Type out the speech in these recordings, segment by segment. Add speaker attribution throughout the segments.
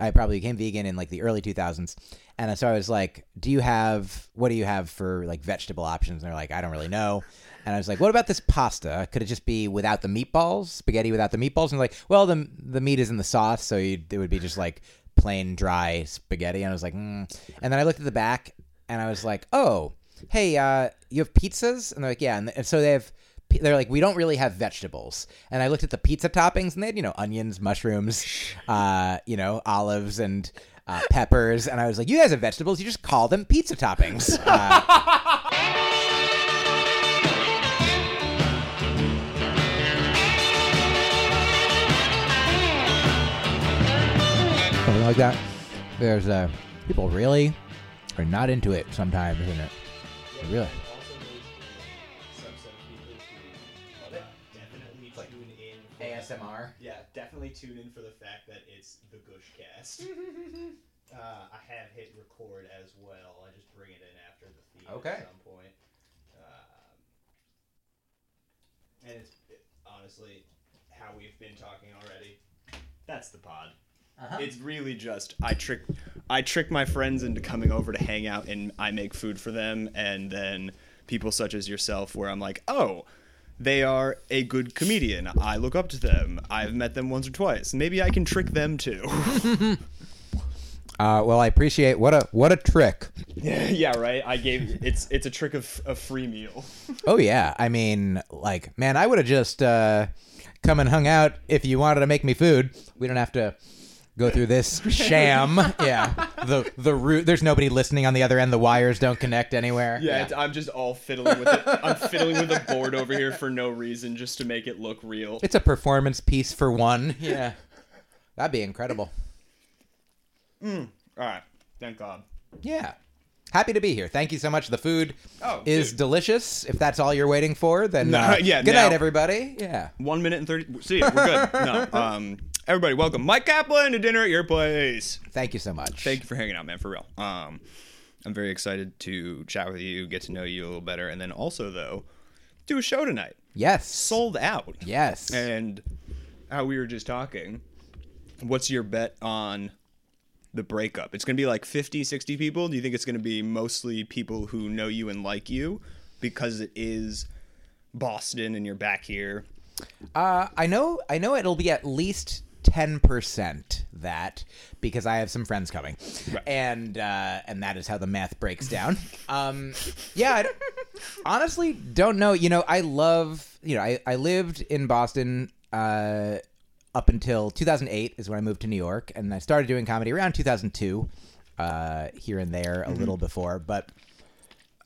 Speaker 1: I probably became vegan in like the early 2000s. And so I was like, "Do you have what do you have for like vegetable options?" And they're like, "I don't really know." And I was like, "What about this pasta? Could it just be without the meatballs, spaghetti without the meatballs?" And like, "Well, the the meat is in the sauce, so it would be just like plain dry spaghetti." And I was like, mm. and then I looked at the back, and I was like, "Oh, hey, uh, you have pizzas?" And they're like, "Yeah." And, and so they have. They're like, we don't really have vegetables, and I looked at the pizza toppings, and they had, you know, onions, mushrooms, uh, you know, olives, and uh, peppers, and I was like, you guys have vegetables, you just call them pizza toppings. Uh, something like that. There's uh, people really are not into it sometimes, isn't it? Really. ASMR.
Speaker 2: Yeah, definitely tune in for the fact that it's the Gush Cast. uh, I have hit record as well. I just bring it in after the theme
Speaker 1: Okay.
Speaker 2: at some point. Um, and it's it, honestly how we've been talking already. That's the pod.
Speaker 1: Uh-huh.
Speaker 2: It's really just I trick I trick my friends into coming over to hang out and I make food for them and then people such as yourself where I'm like, "Oh, they are a good comedian. I look up to them. I've met them once or twice. Maybe I can trick them too."
Speaker 1: Uh, well, I appreciate what a what a trick.
Speaker 2: yeah, right. I gave it's it's a trick of a free meal.
Speaker 1: Oh yeah, I mean, like, man, I would have just uh, come and hung out if you wanted to make me food. We don't have to go through this sham. Yeah, the the root. There's nobody listening on the other end. The wires don't connect anywhere.
Speaker 2: Yeah, It's, I'm just all fiddling with it. I'm fiddling with a board over here for no reason, just to make it look real.
Speaker 1: it's a performance piece for one. Yeah, that'd be incredible.
Speaker 2: All right, thank God.
Speaker 1: Yeah. Happy to be here. Thank you so much. The food
Speaker 2: Oh,
Speaker 1: is
Speaker 2: dude.
Speaker 1: delicious. If that's all you're waiting for, then
Speaker 2: No,
Speaker 1: uh,
Speaker 2: yeah,
Speaker 1: Good
Speaker 2: now-
Speaker 1: night, everybody. Yeah.
Speaker 2: One minute and thirty. See, we're good. no, um, everybody, welcome Myq Kaplan to dinner at your place.
Speaker 1: Thank you so much.
Speaker 2: Thank you for hanging out, man. For real. Um, I'm very excited to chat with you, get to know you a little better, and then also though, do a show tonight.
Speaker 1: Yes.
Speaker 2: Sold out.
Speaker 1: Yes.
Speaker 2: And how we were just talking, what's your bet on the breakup? It's going to be like 50, 60 people. Do you think it's going to be mostly people who know you and like you because it is Boston and you're back here?
Speaker 1: Uh, I know. I know it'll be at least ten percent that because I have some friends coming,
Speaker 2: Right.
Speaker 1: and uh, and that is how the math breaks down. um, yeah. I honestly, don't know. You know, I love. You know, I I lived in Boston. Uh, up until 2008 is when I moved to New York, and I started doing comedy around 2002, uh, here and there a little before, but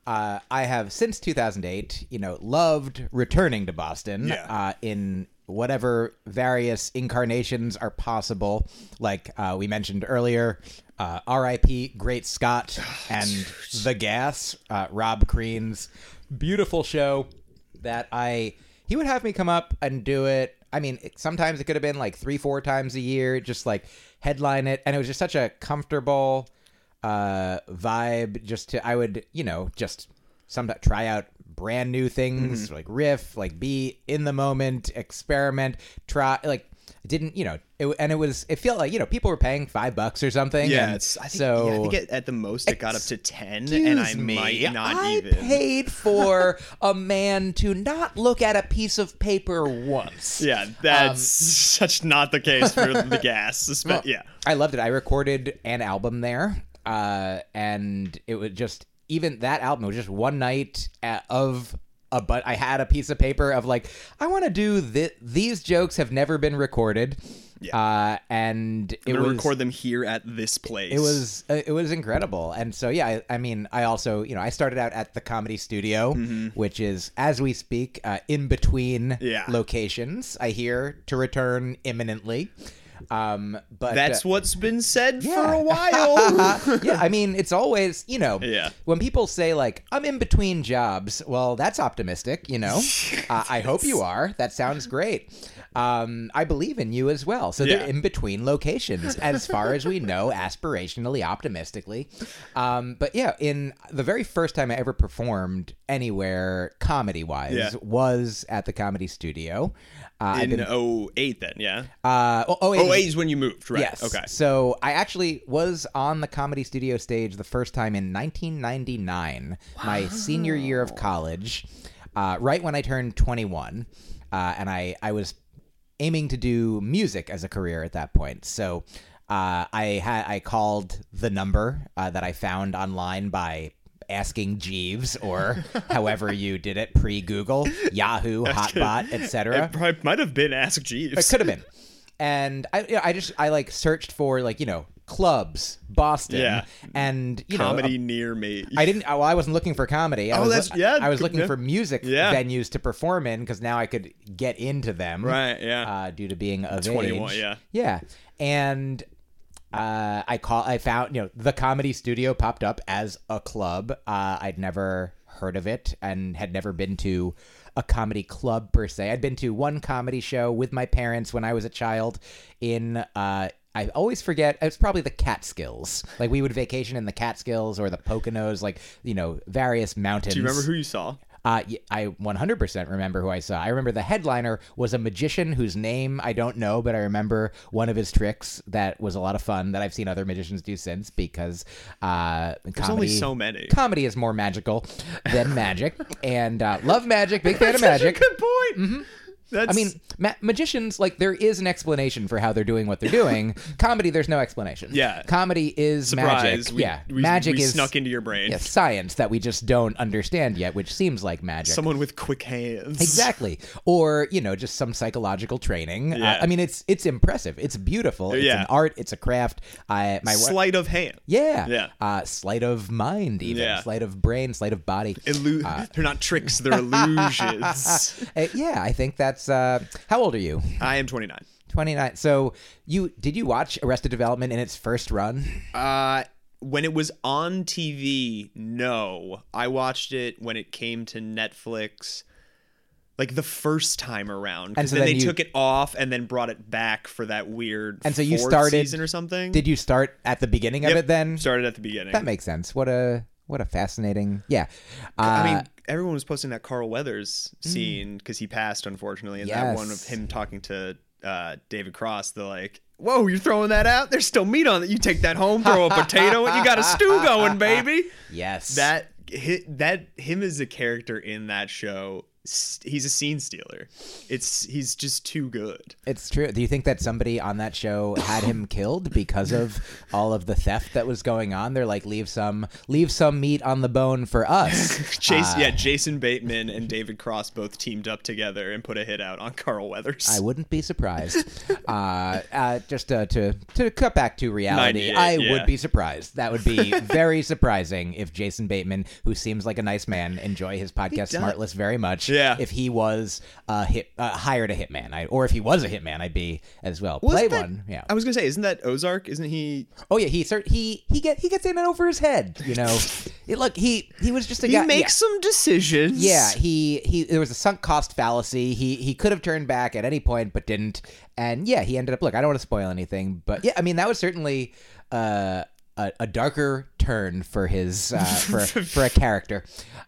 Speaker 1: uh, I have since 2008, you know, loved returning to Boston
Speaker 2: Yeah.
Speaker 1: uh, in whatever various incarnations are possible. Like uh, we mentioned earlier, uh, R.I.P. Great Scott and The Gas, uh, Rob Crean's beautiful show that I he would have me come up and do it. I mean, it, sometimes it could have been like three, four times a year, just like headline it, and it was just such a comfortable uh vibe just to i would you know just some try out brand new things like riff like be in the moment experiment try like didn't you know it, and it was it felt like you know people were paying five bucks or something
Speaker 2: Yeah,
Speaker 1: and
Speaker 2: it's. I think,
Speaker 1: so
Speaker 2: yeah, I think it, at the most it got up to ten, and I
Speaker 1: me,
Speaker 2: might not
Speaker 1: I
Speaker 2: even.
Speaker 1: paid for a man to not look at a piece of paper once
Speaker 2: Yeah, that's such not the case for the gas.
Speaker 1: Well,
Speaker 2: yeah,
Speaker 1: I loved it. I recorded an album there, uh, and it was just even that album was just one night at, of a but I had a piece of paper of like I want to do th- these jokes have never been recorded,
Speaker 2: Yeah.
Speaker 1: uh, and it was
Speaker 2: record them here at this place.
Speaker 1: it was uh, it was incredible and so yeah I, I mean i also you know i started out at the comedy studio which is as we speak uh, in between
Speaker 2: Yeah.
Speaker 1: locations i hear to return imminently um but
Speaker 2: That's
Speaker 1: uh,
Speaker 2: what's been said
Speaker 1: yeah.
Speaker 2: for a while.
Speaker 1: yeah, I mean, it's always, you know,
Speaker 2: Yeah.
Speaker 1: when people say, like, I'm in between jobs, well, that's optimistic, you know? uh, I hope you are. That sounds great. Um, I believe in you as well. So
Speaker 2: Yeah.
Speaker 1: they're in between locations, as far as we know, aspirationally, optimistically. Um, but yeah, in the very first time I ever performed anywhere comedy wise
Speaker 2: Yeah.
Speaker 1: was at the comedy studio. Uh,
Speaker 2: In
Speaker 1: been,
Speaker 2: 08 then, yeah?
Speaker 1: uh, oh, oh,
Speaker 2: 08 is when you moved, right?
Speaker 1: Yes.
Speaker 2: Okay.
Speaker 1: So I actually was on the comedy studio stage the first time in 1999, my senior year of college, uh, right when I turned 21, uh, and I I was aiming to do music as a career at that point. So uh, I had I called the number uh, that I found online by asking Jeeves or however you did it pre Google, Yahoo, Hotbot, etc.
Speaker 2: It might have been Ask Jeeves.
Speaker 1: It could have been. And I, you know, I just, I like searched for like, you know, clubs, Boston,
Speaker 2: Yeah.
Speaker 1: and you know,
Speaker 2: Comedy near me.
Speaker 1: I didn't. Well, I wasn't looking for comedy. I
Speaker 2: Oh,
Speaker 1: was,
Speaker 2: that's- yeah,
Speaker 1: I was looking
Speaker 2: yeah.
Speaker 1: for music
Speaker 2: Yeah.
Speaker 1: venues to perform in because now I could get into them.
Speaker 2: Right, yeah.
Speaker 1: Uh, due to being of
Speaker 2: 21,
Speaker 1: age.
Speaker 2: yeah.
Speaker 1: Yeah. And uh, I call. I found you know the comedy studio popped up as a club. Uh, I'd never heard of it and had never been to a comedy club per se. I'd been to one comedy show with my parents when I was a child in. Uh, I always forget. It's probably the Catskills. Like we would vacation in the Catskills or the Poconos, like you know various mountains.
Speaker 2: Do you remember who you saw?
Speaker 1: Uh, I 100% remember who I saw. I remember the headliner was a magician whose name I don't know, but I remember one of his tricks that was a lot of fun that I've seen other magicians do since because uh,
Speaker 2: There's
Speaker 1: comedy,
Speaker 2: only so many.
Speaker 1: comedy is more magical than magic, and uh, love magic, big fan of magic.
Speaker 2: Good point. That's,
Speaker 1: I mean, ma- magicians like there is an explanation for how they're doing what they're doing. Comedy, there's no explanation.
Speaker 2: Yeah.
Speaker 1: comedy is
Speaker 2: surprise.
Speaker 1: magic.
Speaker 2: We,
Speaker 1: yeah,
Speaker 2: we,
Speaker 1: magic
Speaker 2: we
Speaker 1: is
Speaker 2: snuck into your brain.
Speaker 1: yeah, science that we just don't understand yet, which seems like magic.
Speaker 2: Someone with quick hands.
Speaker 1: Exactly. Or, you know, just some psychological training. Uh,
Speaker 2: Yeah.
Speaker 1: I mean, it's it's impressive. It's beautiful. It's
Speaker 2: Yeah.
Speaker 1: an art. It's a craft. I my
Speaker 2: Sleight of hand.
Speaker 1: yeah.
Speaker 2: Yeah.
Speaker 1: Uh, sleight of mind, even.
Speaker 2: Yeah.
Speaker 1: Sleight of brain, sleight of body.
Speaker 2: Illu- they're not tricks, they're illusions.
Speaker 1: Uh, yeah, I think that's. Uh, how old are you?
Speaker 2: I am 29.
Speaker 1: 29. So, you did you watch Arrested Development in its first run?
Speaker 2: Uh, when it was on TV, no. I watched it when it came to Netflix, like the first time around.
Speaker 1: And
Speaker 2: Because
Speaker 1: so
Speaker 2: then,
Speaker 1: then
Speaker 2: they
Speaker 1: you-
Speaker 2: took it off and then brought it back for that weird
Speaker 1: And so you started-
Speaker 2: season or something.
Speaker 1: Did you start at the beginning of it then?
Speaker 2: Started at the beginning.
Speaker 1: That makes sense. What a what a fascinating. Yeah. Uh,
Speaker 2: I mean, everyone was posting that Carl Weathers scene because he passed, unfortunately, and that one of him talking to uh, David Cross. The like, whoa, you're throwing that out? There's still meat on it. You take that home, throw a potato, and you got a stew going, baby.
Speaker 1: yes.
Speaker 2: That that him as a character in that show, he's a scene stealer. It's he's just too good.
Speaker 1: It's true. Do you think that somebody on that show had him killed because of all of the theft that was going on? They're like, leave some, leave some meat on the bone for us.
Speaker 2: Chase,
Speaker 1: Uh,
Speaker 2: yeah, Jason Bateman and David Cross both teamed up together and put a hit out on Carl Weathers.
Speaker 1: I wouldn't be surprised. uh, uh, just uh, to to cut back to reality, I
Speaker 2: yeah.
Speaker 1: would be surprised. That would be very surprising if Jason Bateman, who seems like a nice man, enjoy his podcast. Smartless very much.
Speaker 2: Yeah.
Speaker 1: If he was uh, hit, uh, hired a hitman, I, or if he was a hitman, I'd be as well. Play
Speaker 2: that-
Speaker 1: one. Yeah.
Speaker 2: I was gonna say, isn't that Ozark? Isn't he?
Speaker 1: Oh yeah, he he he get he gets in and over his head. You know, it, look he he was just a
Speaker 2: He
Speaker 1: guy.
Speaker 2: He makes some decisions.
Speaker 1: Yeah, he he there was a sunk cost fallacy. He he could have turned back at any point but didn't. And yeah, he ended up look, I don't want to spoil anything, but yeah, I mean that was certainly uh a, a darker turn for his uh, for for a character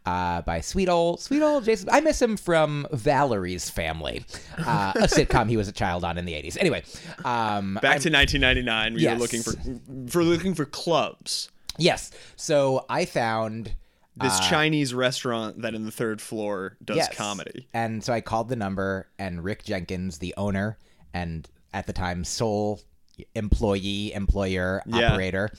Speaker 1: uh, by sweet old sweet old Jason. I miss him from Valerie's Family, uh, a sitcom he was a child on in the eighties. Anyway, um,
Speaker 2: Back to 1999, we
Speaker 1: Yes.
Speaker 2: were looking for for looking for clubs.
Speaker 1: yes. So I found
Speaker 2: This Chinese restaurant that in the third floor does
Speaker 1: Uh, Yes.
Speaker 2: comedy.
Speaker 1: And so I called the number, and Rick Jenkins, the owner and at the time sole employee, employer,
Speaker 2: Yeah.
Speaker 1: operator,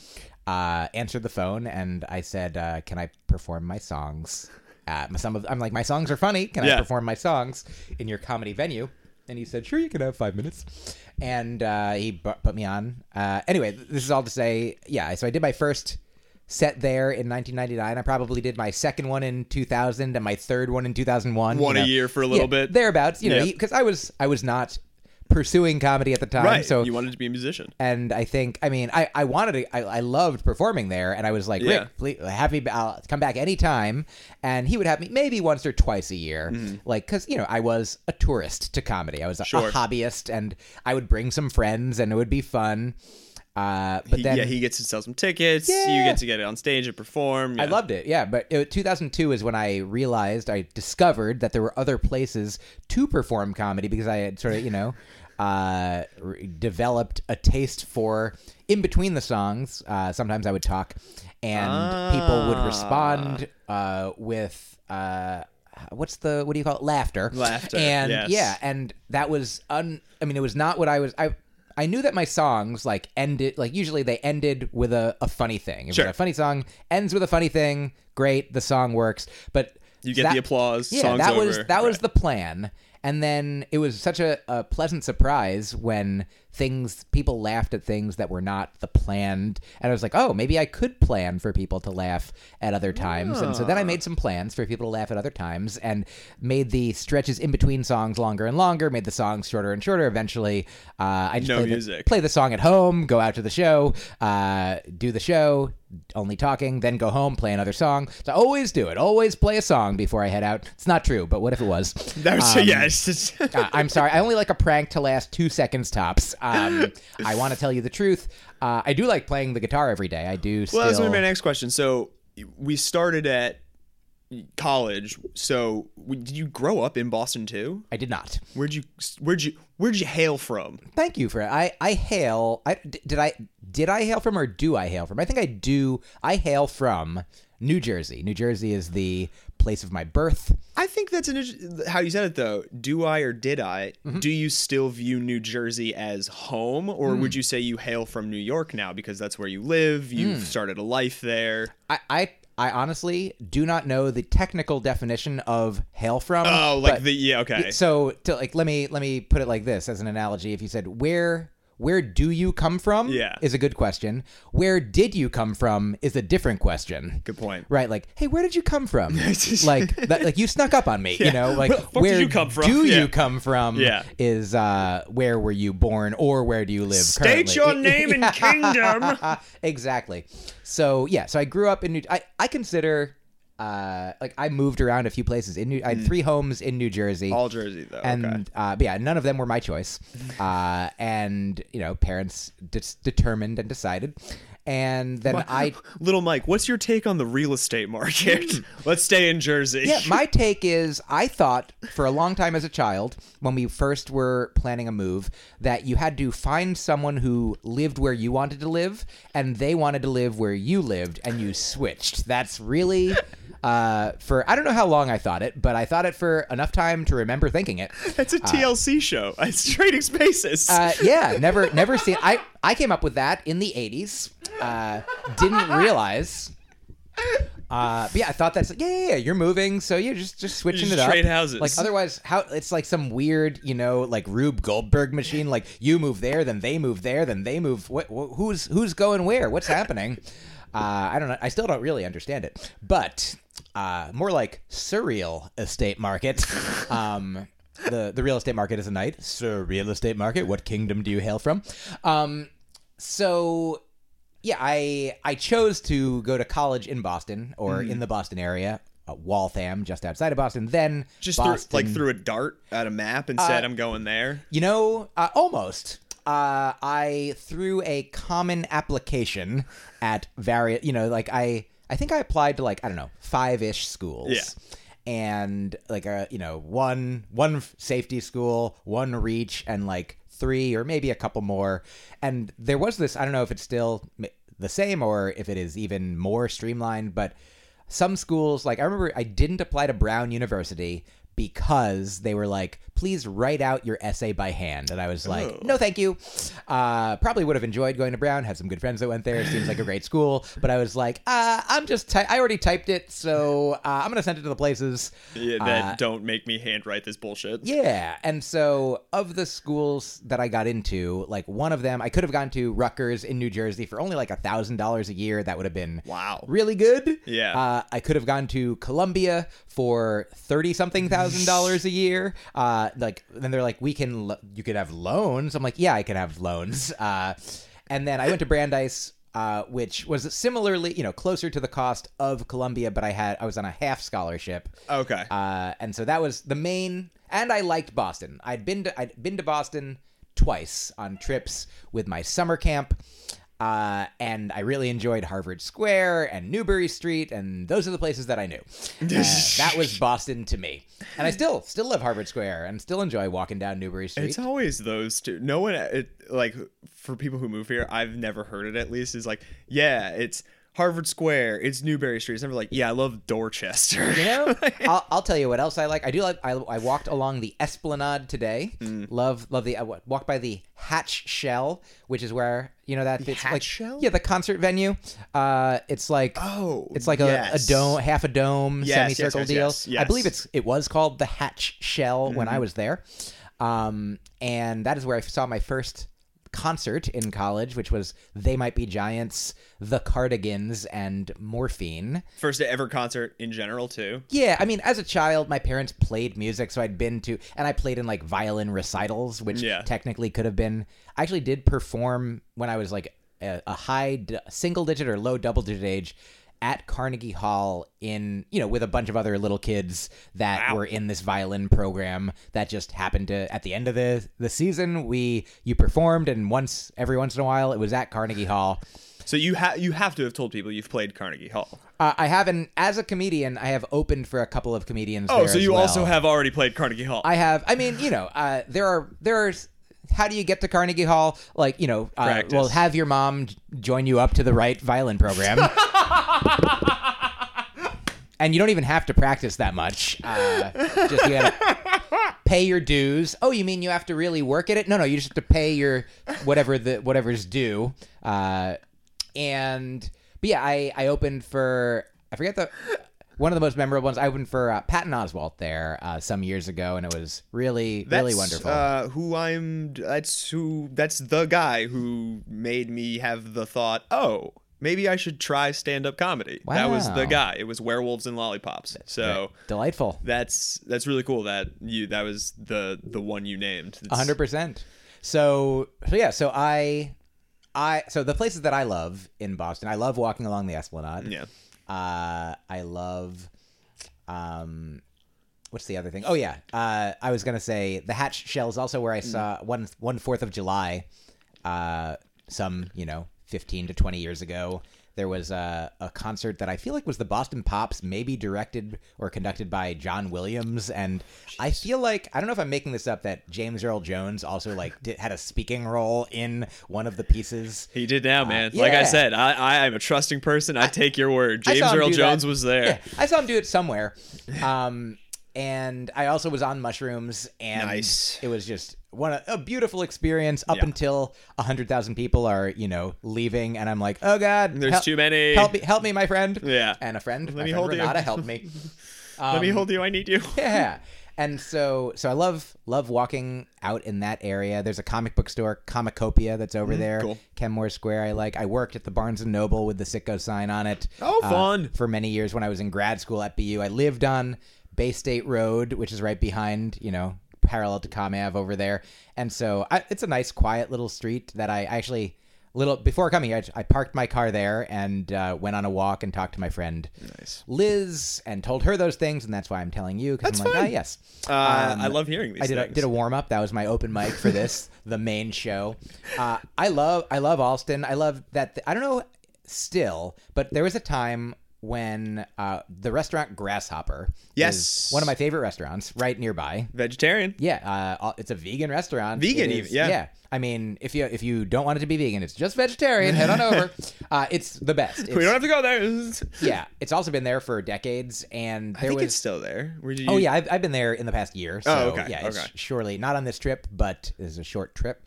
Speaker 1: uh, answered the phone, and I said, uh, "Can I perform my songs?" Uh, some of I'm like, "My songs are funny. Can I perform my songs in your comedy venue?" And he said, "Sure, you can have five minutes." And uh, he bu- put me on. Uh, anyway, this is all to say, yeah. So I did my first set there in 1999. I probably did my second one in 2000 and my third one in 2001.
Speaker 2: One
Speaker 1: you
Speaker 2: a year for a little
Speaker 1: Yeah,
Speaker 2: bit.
Speaker 1: thereabouts. You know,
Speaker 2: Yeah.
Speaker 1: because I was I was not pursuing comedy at the time.
Speaker 2: right.
Speaker 1: So
Speaker 2: you wanted to be a musician.
Speaker 1: and I think I mean I, I wanted to I, I loved performing there and I was like
Speaker 2: Yeah.
Speaker 1: Rick please, have me I'll come back anytime and he would have me maybe once or twice a year like because you know I was a tourist to comedy I was a, a
Speaker 2: Mm-hmm.
Speaker 1: Hobbyist and I would bring some friends and it would be fun uh, but
Speaker 2: He-
Speaker 1: then
Speaker 2: yeah, he gets to sell some tickets. You get to get it on stage and perform.
Speaker 1: I loved it, yeah. But it, 2002 is when I realized, I discovered that there were other places to perform comedy because I had sort of, you know, uh, re- developed a taste for in between the songs. Uh, sometimes I would talk, and people would
Speaker 2: Ah.
Speaker 1: respond uh, with. Uh, What's the what do you call it? Laughter.
Speaker 2: Laughter,
Speaker 1: And
Speaker 2: yes.
Speaker 1: yeah, and that was un. I mean, it was not what I was. I I knew that my songs like ended like usually they ended with a, a funny thing. If
Speaker 2: Sure.
Speaker 1: a funny song ends with a funny thing, great, the song works. But
Speaker 2: You get
Speaker 1: that-
Speaker 2: the applause.
Speaker 1: Yeah, that was
Speaker 2: over.
Speaker 1: that was the plan. And then it was such a, a pleasant surprise when things people laughed at things that were not the planned and I was like, "Oh, maybe I could plan for people to laugh at other times." And so then I
Speaker 2: Ah.
Speaker 1: made some plans for people to laugh at other times and made the stretches in between songs longer and longer, made the songs shorter and shorter. Eventually, uh, I just
Speaker 2: No
Speaker 1: play, the,
Speaker 2: music.
Speaker 1: play the song at home, go out to the show, uh, do the show, only talking, then go home, play another song. So I always do it. Always play a song before I head out. It's not true, but what if it was?
Speaker 2: That was
Speaker 1: Um,
Speaker 2: yeah. Just,
Speaker 1: uh, I'm sorry. I only like a prank to last two seconds tops. Um, I want to tell you the truth. Uh, I do like playing the guitar every day. I do. Still,
Speaker 2: well, that was my next question. So we started at college. So w- did you grow up in Boston too?
Speaker 1: I did not.
Speaker 2: Where'd you where'd you where'd you hail from?
Speaker 1: Thank you for it. I I hail. I did I did I hail from or do I hail from? I think I do. I hail from New Jersey. New Jersey is the place of my birth.
Speaker 2: I think that's an how you said it though. Do I or did I?
Speaker 1: Mm-hmm.
Speaker 2: Do you still view New Jersey as home, or
Speaker 1: Mm.
Speaker 2: would you say you hail from New York now because that's where you live? You've
Speaker 1: Mm.
Speaker 2: started a life there.
Speaker 1: I, I I honestly do not know the technical definition of hail from.
Speaker 2: Oh, like the yeah. Okay.
Speaker 1: So to like let me let me put it like this as an analogy. If you said where where do you come from?
Speaker 2: Yeah.
Speaker 1: is a good question. Where did you come from is a different question.
Speaker 2: Good point.
Speaker 1: Right, like, hey, where did you come from? like, that, like you snuck up on me, you know. Like,
Speaker 2: Where
Speaker 1: where
Speaker 2: you come from?
Speaker 1: do
Speaker 2: Yeah.
Speaker 1: you come from?
Speaker 2: Yeah.
Speaker 1: is uh, where were you born or where do you live?
Speaker 2: State
Speaker 1: currently?
Speaker 2: your name and kingdom.
Speaker 1: exactly. So yeah, so I grew up in New. I I consider. Uh, like I moved around a few places in New. I had three homes in New Jersey.
Speaker 2: All Jersey though.
Speaker 1: and
Speaker 2: okay.
Speaker 1: uh, but yeah, none of them were my choice. Uh, and you know, parents dis- determined and decided. And then I,
Speaker 2: Little Myq, what's your take on the real estate market? Let's stay in Jersey.
Speaker 1: yeah, my take is I thought for a long time as a child, when we first were planning a move, that you had to find someone who lived where you wanted to live, and they wanted to live where you lived, and you switched. That's really. Uh, for I don't know how long I thought it, but I thought it for enough time to remember thinking it.
Speaker 2: It's a TLC show. It's Trading Spaces.
Speaker 1: Uh, yeah, never, never seen. I I came up with that in the '80s. Uh, didn't realize. Uh, but yeah, I thought that's yeah, yeah, yeah. You're moving, so you're just just switching
Speaker 2: just
Speaker 1: it up.
Speaker 2: trade houses.
Speaker 1: Like otherwise, how it's like some weird, you know, like Rube Goldberg machine. Like you move there, then they move there, then they move. What, wh- who's who's going where? What's happening? Uh, I don't know. I still don't really understand it, but uh, more like surreal estate market. Um, the the real estate market is a night. Surreal estate market. What kingdom do you hail from? Um, so yeah, I I chose to go to college in Boston or
Speaker 2: Mm.
Speaker 1: in the Boston area, uh, Waltham, just outside of Boston. Then
Speaker 2: just
Speaker 1: Boston,
Speaker 2: threw, like threw a dart at a map and said, "I'm going there."
Speaker 1: you know, uh, almost. Uh, I threw a common application at various. You know, like I I think I applied to like I don't know five ish schools.
Speaker 2: Yeah.
Speaker 1: And like a you know one one safety school, one reach, and like three or maybe a couple more. And there was this. I don't know if it's still the same or if it is even more streamlined, but some schools like I remember I didn't apply to Brown University because they were like, please write out your essay by hand. And I was like,
Speaker 2: Oh.
Speaker 1: no, thank you. Uh, probably would have enjoyed going to Brown, have some good friends that went there. Seems like a great school. But I was like, uh, I'm just, ty- I already typed it. So uh, I'm going to send it to the places.
Speaker 2: Yeah, that
Speaker 1: Uh,
Speaker 2: don't make me handwrite this bullshit.
Speaker 1: Yeah. And so, of the schools that I got into, like one of them, I could have gone to Rutgers in New Jersey for only like a $1,000 a year. That would have been
Speaker 2: Wow.
Speaker 1: really good.
Speaker 2: Yeah.
Speaker 1: Uh, I could have gone to Columbia for 30 something thousand thousand dollars a year. Uh, like then they're like, we can lo- you could have loans. I'm like, yeah, I can have loans. Uh, and then I went to Brandeis. Uh, which was similarly, you know, closer to the cost of Columbia, but I had I was on a half scholarship,
Speaker 2: Okay.
Speaker 1: uh, and so that was the main. And I liked Boston. I'd been to I'd been to Boston twice on trips with my summer camp, uh, and I really enjoyed Harvard Square and Newbury Street, and those are the places that I knew. Uh, that was Boston to me, and I still still love Harvard Square and still enjoy walking down Newbury Street.
Speaker 2: It's always those two. No one, it, like, for people who move here, I've never heard it at least, is like, yeah, it's Harvard Square, it's Newbury Street. It's never like, yeah, I love Dorchester.
Speaker 1: You know, I'll, I'll tell you what else I like. I do like. I, I walked along the Esplanade today.
Speaker 2: Mm.
Speaker 1: Love love the. I walked by the Hatch Shell, which is where you know that it's
Speaker 2: Hatch
Speaker 1: like
Speaker 2: Shell?
Speaker 1: yeah the concert venue. Uh, it's like
Speaker 2: Oh,
Speaker 1: it's like a,
Speaker 2: yes.
Speaker 1: a dome, half a dome,
Speaker 2: Yes, yes,
Speaker 1: semicircle
Speaker 2: yes,
Speaker 1: deal.
Speaker 2: yes,
Speaker 1: I believe it's it was called the Hatch Shell when
Speaker 2: Mm-hmm.
Speaker 1: I was there, um, and that is where I saw my first concert in college, which was They Might Be Giants, The Cardigans, and Morphine.
Speaker 2: First ever concert in general, too.
Speaker 1: Yeah, I mean, as a child, my parents played music, so I'd been to, and I played in like violin recitals, which
Speaker 2: Yeah.
Speaker 1: technically could have been. I actually did perform when I was like a, a high d- single digit or low double digit age at Carnegie Hall in, you know, with a bunch of other little kids that
Speaker 2: Wow.
Speaker 1: were in this violin program that just happened to, at the end of the, the season, we, you performed, and once, every once in a while, it was at Carnegie Hall.
Speaker 2: So you have you have to have told people you've played Carnegie Hall.
Speaker 1: Uh, I haven't, as a comedian, I have opened for a couple of comedians.
Speaker 2: Oh, so you
Speaker 1: well.
Speaker 2: also have already played Carnegie Hall.
Speaker 1: I have. I mean, you know, uh, there are there are. How do you get to Carnegie Hall? Like, you know, uh, well, have your mom join you up to the right violin program. and you don't even have to practice that much. Uh, just you gotta pay your dues. Oh, you mean you have to really work at it? No, no, you just have to pay your whatever the whatever's due. Uh, and but yeah, I I opened for I forget the one of the most memorable ones. I opened for uh, Patton Oswalt there uh, some years ago, and it was really really wonderful.
Speaker 2: Uh, who I'm. That's who. That's the guy who made me have the thought. Oh, maybe I should try stand-up comedy. That was the guy. It was werewolves and lollipops. So
Speaker 1: Delightful.
Speaker 2: that's that's really cool that you that was the the one you named.
Speaker 1: Hundred percent. So so yeah, so I I so the places that I love in Boston, I love walking along the Esplanade.
Speaker 2: Yeah.
Speaker 1: Uh I love um what's the other thing? Oh yeah. Uh I was gonna say the hatch shell is also where I saw one one fourth of July, uh some, you know, fifteen to twenty years ago. There was a, a concert that I feel like was the Boston Pops, maybe directed or conducted by John Williams, and I feel like I don't know if I'm making this up that James Earl Jones also like did, had a speaking role in one of the pieces.
Speaker 2: He did now, man. Like I
Speaker 1: Uh,
Speaker 2: said, I, I am a trusting person. I, take your word. James Earl Jones
Speaker 1: that.
Speaker 2: was there.
Speaker 1: Yeah, I saw him do it somewhere. Um, and I also was on mushrooms, and
Speaker 2: Nice.
Speaker 1: it was just one a, a beautiful experience up
Speaker 2: Yeah.
Speaker 1: until a hundred thousand people are you know leaving, and I'm like, oh god,
Speaker 2: There's
Speaker 1: help-
Speaker 2: too many.
Speaker 1: Help me, help me, my friend.
Speaker 2: Yeah.
Speaker 1: and a friend.
Speaker 2: Let
Speaker 1: my
Speaker 2: me
Speaker 1: friend
Speaker 2: hold you.
Speaker 1: Renata helped me.
Speaker 2: Let me
Speaker 1: Um,
Speaker 2: hold you. I need you.
Speaker 1: yeah and so so i love love walking out in that area there's a comic book store comicopia that's over there
Speaker 2: Mm, cool.
Speaker 1: kenmore square i like i worked at the barnes and noble with the Citgo sign on it
Speaker 2: Oh,
Speaker 1: uh,
Speaker 2: fun.
Speaker 1: for many years when i was in grad school at bu i lived on bay state road which is right behind you know parallel to com ave over there and so I, it's a nice quiet little street that i actually little before coming here i, I parked my car there and uh, went on a walk and talked to my friend
Speaker 2: Nice.
Speaker 1: Liz and told her those things, and that's why I'm telling you. Because
Speaker 2: That's
Speaker 1: I'm like,
Speaker 2: fun.
Speaker 1: ah, yes.
Speaker 2: Uh,
Speaker 1: Um,
Speaker 2: I love hearing these
Speaker 1: I did a, did a warm up. That was my open mic for this, the main show. Uh, I love I love Allston. I love that. I don't know still, but there was a time when uh, the restaurant Grasshopper,
Speaker 2: Yes.
Speaker 1: is one of my favorite restaurants, right nearby.
Speaker 2: Vegetarian.
Speaker 1: Yeah, uh, it's a vegan restaurant.
Speaker 2: Vegan
Speaker 1: It
Speaker 2: even,
Speaker 1: is-
Speaker 2: yeah.
Speaker 1: yeah. I mean, if you if you don't want it to be vegan, it's just vegetarian. Head on over. Uh, it's the best.
Speaker 2: We don't have to go there.
Speaker 1: yeah, it's also been there for decades, and
Speaker 2: I
Speaker 1: there
Speaker 2: think
Speaker 1: was
Speaker 2: it's still there. Where did you?
Speaker 1: Oh yeah, I've, I've been there in the past year. So
Speaker 2: Oh, okay,
Speaker 1: yeah, it's
Speaker 2: okay.
Speaker 1: surely not on this trip, but it's a short trip.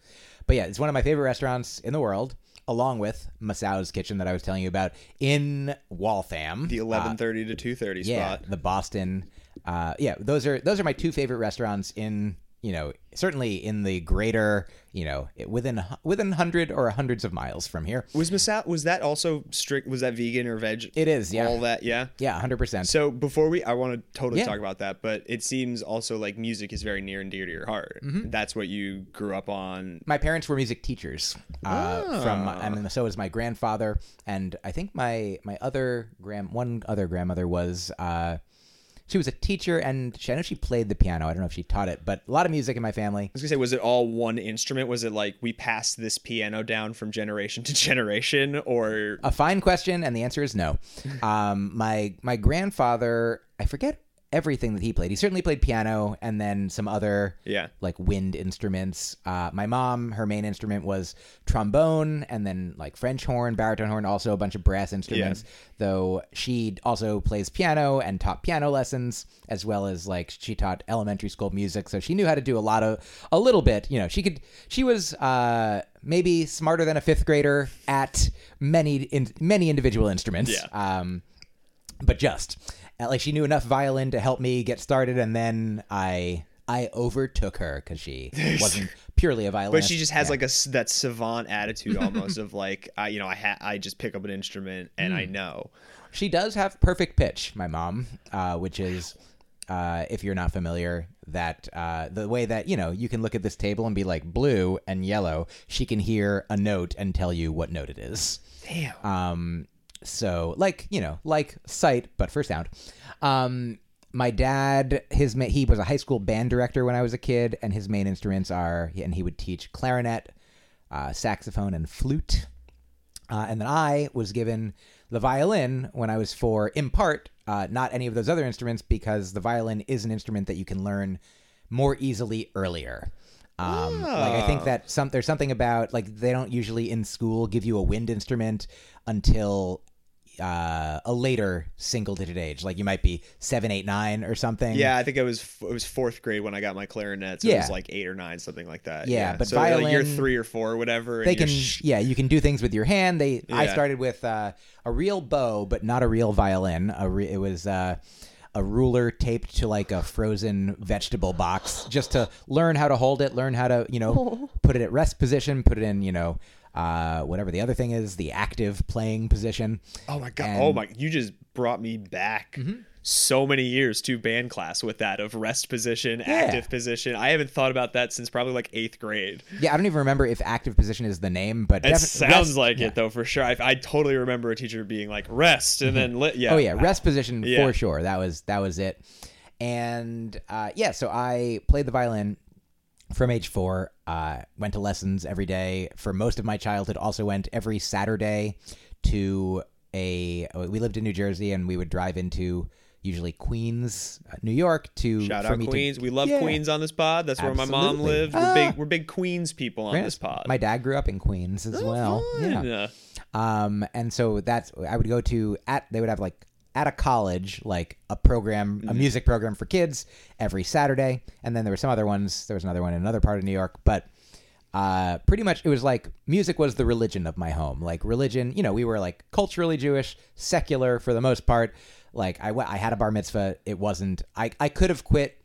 Speaker 1: But yeah, it's one of my favorite restaurants in the world, along with Masao's Kitchen that I was telling you about in Waltham.
Speaker 2: The
Speaker 1: Uh,
Speaker 2: eleven thirty to two thirty
Speaker 1: yeah,
Speaker 2: spot.
Speaker 1: the Boston. Uh, yeah, those are those are my two favorite restaurants in you know, certainly in the greater, you know, within within hundred or hundreds of miles from here.
Speaker 2: Was Masao was that also strict? Was that vegan or veg?
Speaker 1: It is, yeah.
Speaker 2: All that, yeah.
Speaker 1: Yeah, hundred percent.
Speaker 2: So before we, I want to totally
Speaker 1: Yeah.
Speaker 2: talk about that, but it seems also like music is very near and dear to your heart.
Speaker 1: Mm-hmm.
Speaker 2: That's what you grew up on.
Speaker 1: My parents were music teachers. Uh, From
Speaker 2: Ah.
Speaker 1: I mean, so was my grandfather, and I think my my other grand one other grandmother was. Uh, she was a teacher, and she, I know she played the piano. I don't know if she taught it, but a lot of music in my family.
Speaker 2: I was gonna say, was it all one instrument? Was it like we passed this piano down from generation to generation, or
Speaker 1: A fine question, and the answer is no. Um, my my grandfather, I forget everything that he played. He certainly played piano, and then some other
Speaker 2: Yeah.
Speaker 1: like wind instruments. Uh, my mom, her main instrument was trombone, and then like French horn, baritone horn, also a bunch of brass instruments. Though she also plays piano and taught piano lessons, as well as like she taught elementary school music, so she knew how to do a lot of a little bit. You know, she could. She was. Uh, Maybe smarter than a fifth grader at many in, many individual instruments.
Speaker 2: Yeah.
Speaker 1: Um, but just like she knew enough violin to help me get started, and then I I overtook her because she wasn't purely a violinist.
Speaker 2: but she just has
Speaker 1: Yeah.
Speaker 2: like a that savant attitude almost of like I, you know, I ha- I just pick up an instrument and
Speaker 1: Hmm.
Speaker 2: I know.
Speaker 1: She does have perfect pitch, my mom, uh, which is, uh, if you're not familiar, that uh, the way that you know you can look at this table and be like blue and yellow. She can hear a note and tell you what note it is.
Speaker 2: Damn.
Speaker 1: Um, so like you know, like sight, but for sound. Um, my dad, his ma- he was a high school band director when I was a kid, and his main instruments are, and he would teach clarinet, uh, saxophone, and flute. Uh, and then I was given the violin when I was four, in part, uh, not any of those other instruments, because the violin is an instrument that you can learn more easily earlier. Um, Like I think that some there's something about like they don't usually in school give you a wind instrument until uh, a later single digit age. Like you might be seven, eight, nine, or something.
Speaker 2: Yeah, I think it was it was fourth grade when I got my clarinet. So it was like eight or nine, something like that.
Speaker 1: Yeah, but
Speaker 2: so like year
Speaker 1: violin-
Speaker 2: three or four, or whatever.
Speaker 1: they
Speaker 2: and
Speaker 1: can
Speaker 2: sh-
Speaker 1: yeah you can do things with your hand they i started with uh, a real bow but not a real violin a re- it was uh, a ruler taped to like a frozen vegetable box just to learn how to hold it learn how to you know put it at rest position put it in you know uh, whatever the other thing is the active playing position
Speaker 2: oh my god!
Speaker 1: and-
Speaker 2: oh my! You just brought me back.
Speaker 1: Mm-hmm.
Speaker 2: So many years to band class with that of rest position, active position. I haven't thought about that since probably like eighth grade.
Speaker 1: yeah i don't even remember if active position is the name but
Speaker 2: It
Speaker 1: defi-
Speaker 2: sounds
Speaker 1: rest-
Speaker 2: like
Speaker 1: yeah.
Speaker 2: it though, for sure. I, I totally remember a teacher being like rest and then lit. Yeah.
Speaker 1: Oh yeah, rest position
Speaker 2: Yeah.
Speaker 1: for sure. That was that was it. And uh, yeah, so I played the violin from age four. Uh, went to lessons every day for most of my childhood. Also went every Saturday to a. We lived in New Jersey, and we would drive into usually Queens, uh, New York, to
Speaker 2: Shout
Speaker 1: for
Speaker 2: out
Speaker 1: me to-
Speaker 2: Queens. we love
Speaker 1: Yeah.
Speaker 2: Queens on this pod. That's where my mom
Speaker 1: Absolutely.
Speaker 2: lived. We're
Speaker 1: Ah.
Speaker 2: big we're big Queens people on this pod.
Speaker 1: My dad grew up in Queens as well. Yeah.
Speaker 2: Yeah.
Speaker 1: Um, and so that's I would go to at they would have like at a college like a program, a music program for kids every Saturday, and then there were some other ones. There was another one in another part of New York, but uh, pretty much it was like music was the religion of my home. Like religion, you know, we were like culturally Jewish, secular for the most part. Like I I had a bar mitzvah. It wasn't. I I could have quit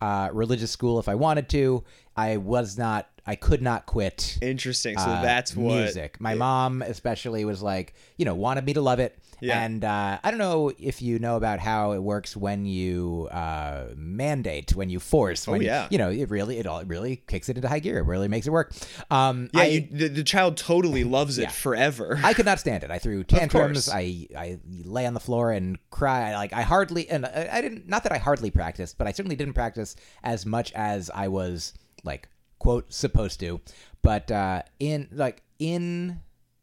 Speaker 1: uh, religious school if I wanted to. I was not. I could not quit
Speaker 2: Interesting. So
Speaker 1: uh,
Speaker 2: that's what
Speaker 1: music. My mom especially was like, you know, wanted me to love it.
Speaker 2: Yeah.
Speaker 1: And uh, I don't know if you know about how it works when you uh, mandate, when you force. When
Speaker 2: Oh, yeah.
Speaker 1: You, you know, it really, it all, it really kicks it into high gear. It really makes it work. Um,
Speaker 2: Yeah,
Speaker 1: I,
Speaker 2: you, the, the child totally loves it
Speaker 1: Yeah.
Speaker 2: forever.
Speaker 1: I could not stand it. I threw tantrums. I I lay on the floor and cry. Like I hardly and I, I didn't. Not that I hardly practiced, but I certainly didn't practice as much as I was like quote supposed to. But uh, in like in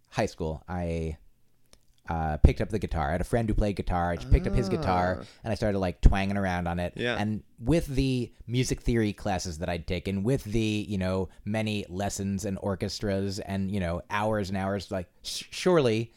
Speaker 1: high school, I uh, picked up the guitar. I had a friend who played guitar. I just picked up his guitar and I started like twanging around on it.
Speaker 2: Yeah.
Speaker 1: And with the music theory classes that I'd taken, with the you know many lessons and orchestras and you know hours and hours, like sh- surely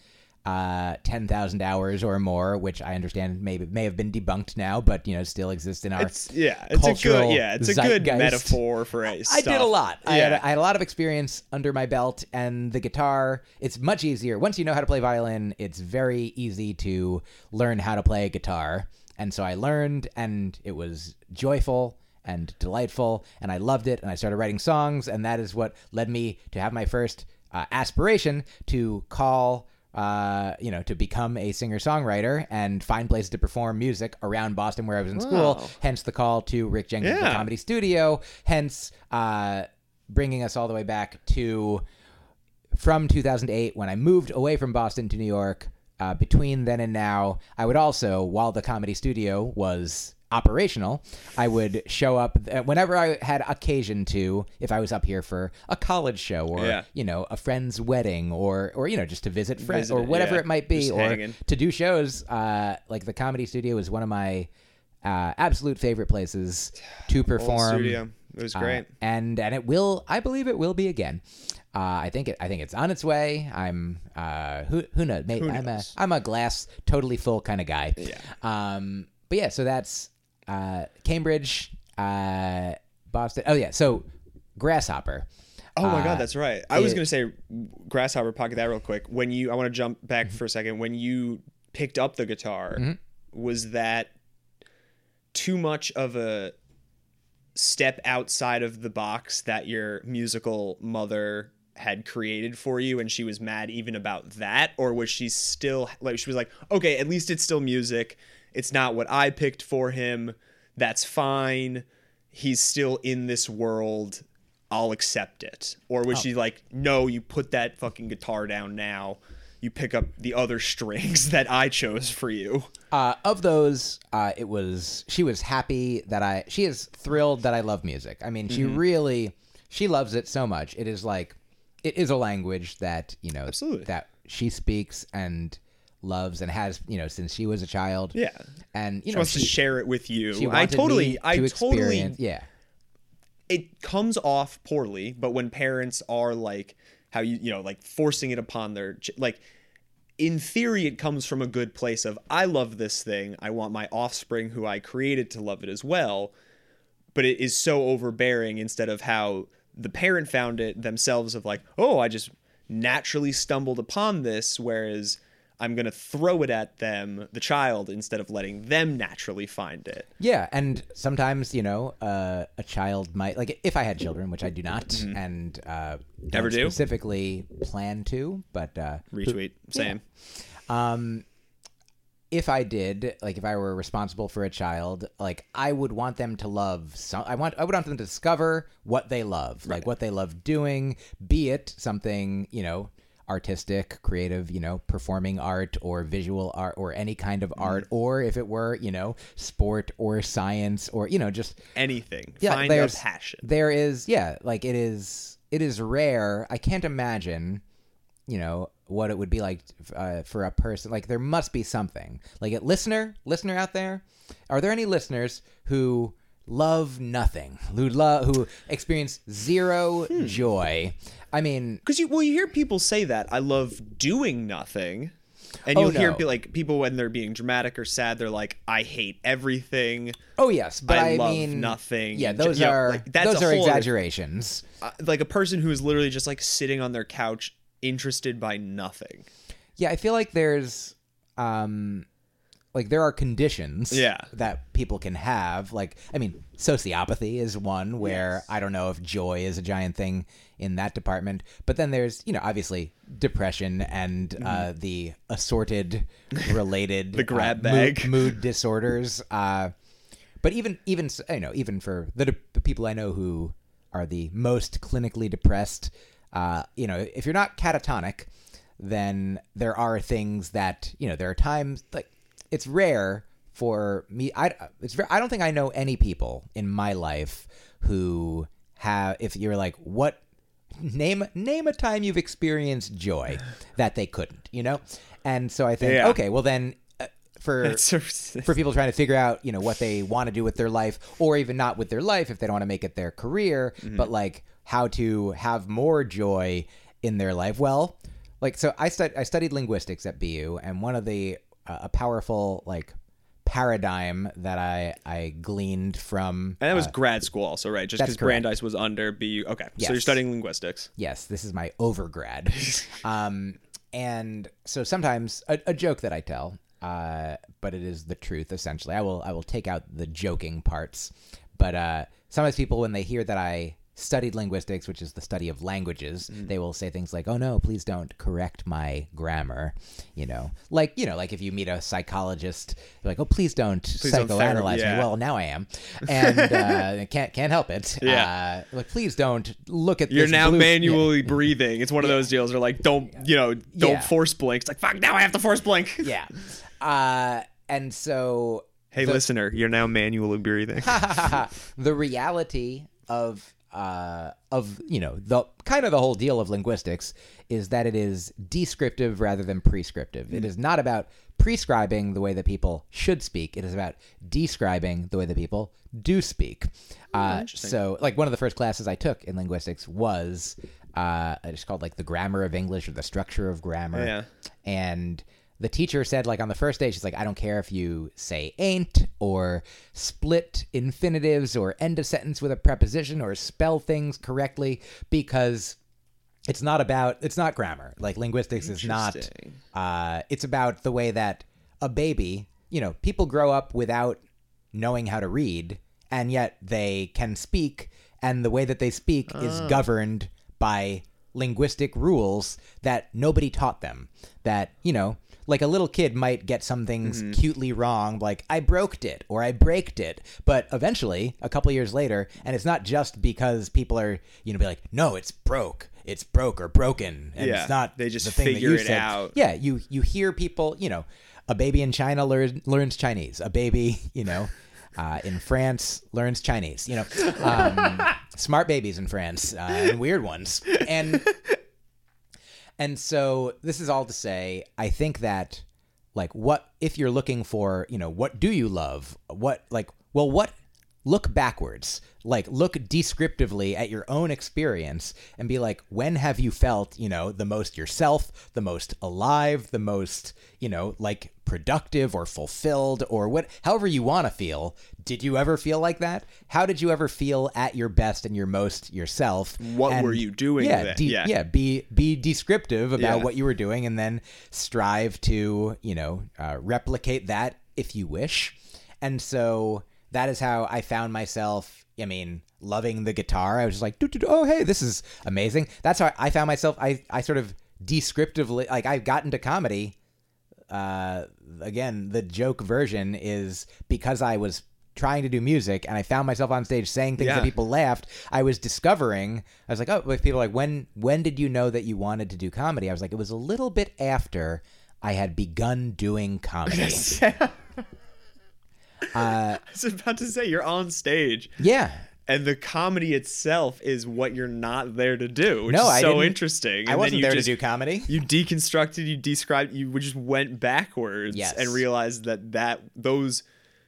Speaker 1: uh, ten thousand hours or more, which I understand may may have been debunked now, but you know still exists in our.
Speaker 2: It's yeah, it's a good yeah, it's a good metaphor for a.
Speaker 1: I did a lot. I, had,
Speaker 2: Yeah.
Speaker 1: I had a lot of experience under my belt, and the guitar. It's much easier once you know how to play violin. It's very easy to learn how to play a guitar, and so I learned, and it was joyful, and delightful, and I loved it, and I started writing songs, and that is what led me to have my first uh, aspiration to call. Uh, you know, to become a singer songwriter and find places to perform music around Boston where I was in school. Hence the call to Rick Jenkins'
Speaker 2: Yeah.
Speaker 1: Comedy Studio. Hence uh, bringing us all the way back to from 2008 when I moved away from Boston to New York. Uh, between then and now, I would also, while the comedy studio was operational, I would show up uh, whenever I had occasion to. If I was up here for a college show or
Speaker 2: Yeah.
Speaker 1: you know a friend's wedding or or you know just to visit friends
Speaker 2: Visit
Speaker 1: or whatever
Speaker 2: yeah.
Speaker 1: it might be
Speaker 2: Just
Speaker 1: or
Speaker 2: hanging.
Speaker 1: to do shows. Uh, like the comedy studio is one of my uh, absolute favorite places to perform.
Speaker 2: It was
Speaker 1: Uh,
Speaker 2: great.
Speaker 1: and and it will. I believe it will be again. Uh, I think it. I think it's on its way. I'm. Uh, who who knows? Maybe
Speaker 2: Who
Speaker 1: I'm
Speaker 2: knows?
Speaker 1: a I'm a glass totally full kind of guy.
Speaker 2: Yeah.
Speaker 1: Um. But yeah. So that's uh, Cambridge, uh, Boston. Oh yeah. So Grasshopper.
Speaker 2: Oh my
Speaker 1: Uh,
Speaker 2: god, that's right. I was gonna say grasshopper pocket that real quick. When you, I want to jump back for a second. When you picked up the guitar, was that too much of a step outside of the box that your musical mother had created for you, and she was mad even about that, or was she still like she was like, okay, at least it's still music. It's not what I picked for him. That's fine. He's still in this world. I'll accept it. Or was she like, no, you put that fucking guitar down now. You pick up the other strings that I chose for you.
Speaker 1: Uh, of those, uh, it was she was happy that I. She is thrilled that I love music. I mean, she
Speaker 2: Mm-hmm.
Speaker 1: really she loves it so much. It is like it is a language that you know
Speaker 2: Absolutely.
Speaker 1: that she speaks and loves and has you know since she was a child.
Speaker 2: Yeah.
Speaker 1: and you
Speaker 2: She
Speaker 1: know
Speaker 2: wants to share it with you.
Speaker 1: she
Speaker 2: I totally, I
Speaker 1: to
Speaker 2: totally,
Speaker 1: yeah.
Speaker 2: it comes off poorly, but when parents are like, how you, you know, like forcing it upon their, like, in theory, it comes from a good place of, I love this thing. I want my offspring who I created to love it as well. But it is so overbearing instead of how the parent found it themselves of like, oh, I just naturally stumbled upon this, whereas I'm going to throw it at them, the child, instead of letting them naturally find it.
Speaker 1: Yeah, and sometimes you know uh, a child might like if I had children, which I do not, and uh,
Speaker 2: Mm-hmm. Never do?
Speaker 1: specifically plan to, but uh,
Speaker 2: Retweet. Same.
Speaker 1: Um, if I did, like, if I were responsible for a child, like, I would want them to love. Some, I want. I would want them to discover what they love, like what they love doing. Be it something you know, artistic, creative, you know, performing art or visual art or any kind of art, or if it were you know, sport or science or you know, just
Speaker 2: Anything.
Speaker 1: yeah,
Speaker 2: Find
Speaker 1: there's
Speaker 2: passion.
Speaker 1: There is, yeah, like it is. It is rare. I can't imagine, you know, what it would be like uh, for a person. Like there must be something. Like a listener, listener out there, are there any listeners who love nothing, who who experience zero
Speaker 2: Hmm.
Speaker 1: joy? I mean,
Speaker 2: Because you well, you hear people say that I love doing nothing, and
Speaker 1: Oh,
Speaker 2: you'll hear
Speaker 1: no.
Speaker 2: pe- like people when they're being dramatic or sad, they're like, I hate everything.
Speaker 1: oh yes, but
Speaker 2: I
Speaker 1: I,
Speaker 2: love
Speaker 1: mean,
Speaker 2: nothing.
Speaker 1: Yeah, those
Speaker 2: you know,
Speaker 1: are
Speaker 2: like,
Speaker 1: those are
Speaker 2: other-
Speaker 1: exaggerations.
Speaker 2: Uh, like a person who is literally just like sitting on their couch, interested by nothing.
Speaker 1: Yeah, I feel like there's um like there are conditions
Speaker 2: Yeah.
Speaker 1: that people can have. Like I mean, sociopathy is one where
Speaker 2: Yes.
Speaker 1: I don't know if joy is a giant thing in that department. But then there's, you know, obviously depression and uh the assorted related
Speaker 2: Mm-hmm. The grab
Speaker 1: uh, mood-
Speaker 2: bag.
Speaker 1: mood, disorders. Uh but even even you know, even for the, de- the people I know who are the most clinically depressed, uh, you know, if you're not catatonic, then there are things that you know. There are times like it's rare for me. I it's I don't think I know any people in my life who have. If you're like, what name name a time you've experienced joy that they couldn't, you know, and so I think
Speaker 2: Yeah.
Speaker 1: okay, well then. Uh, for for people trying to figure out, you know, what they want to do with their life, or even not with their life if they don't want to make it their career, but like how to have more joy in their life. Well, like so, I stud- I studied linguistics at BU, and one of the a powerful like paradigm that I I gleaned from
Speaker 2: and that was grad school also, right? Just because. Brandeis was under BU. Okay, so you're studying linguistics.
Speaker 1: Yes, this is my overgrad. um, and so sometimes a, a joke that I tell, uh, but it is the truth essentially. I will I will take out the joking parts, but uh, sometimes people, when they hear that I studied linguistics, which is the study of languages,
Speaker 2: Mm.
Speaker 1: they will say things like, "Oh no, please don't correct my grammar." You know, like you know, like if you meet a psychologist, they're like, "Oh, please don't
Speaker 2: don't ther-
Speaker 1: psychoanalyze
Speaker 2: yeah.
Speaker 1: me." Well, now I am, and uh, can't can't help it.
Speaker 2: Yeah.
Speaker 1: uh, like please don't look at.
Speaker 2: You're now
Speaker 1: blue-
Speaker 2: manually breathing. It's one of those deals where like don't you know don't
Speaker 1: Yeah.
Speaker 2: force blink. It's like fuck now I have to force blink.
Speaker 1: Yeah, uh, and so
Speaker 2: Hey listener, you're now manually breathing.
Speaker 1: the reality of uh, of you know the kind of the whole deal of linguistics is that it is descriptive rather than prescriptive. It is not about prescribing the way that people should speak. It is about describing the way that people do speak. Uh, so, like one of the first classes I took in linguistics was uh, it's called like the grammar of English or the structure of grammar.
Speaker 2: Yeah.
Speaker 1: And the teacher said, like, on the first day, she's like, I don't care if you say ain't or split infinitives or end a sentence with a preposition or spell things correctly because it's not about, it's not grammar. Like, linguistics is not, uh, it's about the way that a baby, you know, people grow up without knowing how to read and yet they can speak and the way that they speak is governed by linguistic rules that nobody taught them. That you know like a little kid might get some things cutely wrong like i broked it or i braked it but eventually a couple years later and it's not just because people are you know be like no it's broke it's broke or broken and
Speaker 2: Yeah,
Speaker 1: it's not
Speaker 2: they just
Speaker 1: the thing that
Speaker 2: figure
Speaker 1: you
Speaker 2: it
Speaker 1: said.
Speaker 2: out.
Speaker 1: yeah you you hear people you know a baby in china learn, learns chinese a baby you know uh, in France learns Chinese. You know, um, smart babies in France uh, and weird ones. And and so this is all to say, I think that like what if you're looking for, you know, what do you love? What like well what look backwards. Like look descriptively at your own experience and be like when have you felt, you know, the most yourself, the most alive, the most, you know, like productive or fulfilled or what however you want to feel. Did you ever feel like that? How did you ever feel at your best and your most yourself?
Speaker 2: What
Speaker 1: And-
Speaker 2: were you doing
Speaker 1: Yeah, de-
Speaker 2: Yeah.
Speaker 1: yeah, be be descriptive about
Speaker 2: Yeah.
Speaker 1: what you were doing and then strive to you know uh, replicate that if you wish and so that is how i found myself i mean loving the guitar. I was just like "Doo, doo, doo, oh hey this is amazing. That's how i found myself. I i sort of descriptively like I've gotten to comedy uh again the joke version is because i was trying to do music and i found myself on stage saying things
Speaker 2: Yeah.
Speaker 1: that people laughed i was discovering i was like oh like people like when when did you know that you wanted to do comedy? I was like it was a little bit after i had begun doing comedy Uh,
Speaker 2: I was about to say you're on stage
Speaker 1: yeah
Speaker 2: and the comedy itself is what you're not there to do, which
Speaker 1: No,
Speaker 2: is
Speaker 1: I
Speaker 2: so interesting. And
Speaker 1: i wasn't there
Speaker 2: just,
Speaker 1: to do comedy
Speaker 2: You deconstructed, you described, you just went backwards
Speaker 1: Yes.
Speaker 2: and realized that that those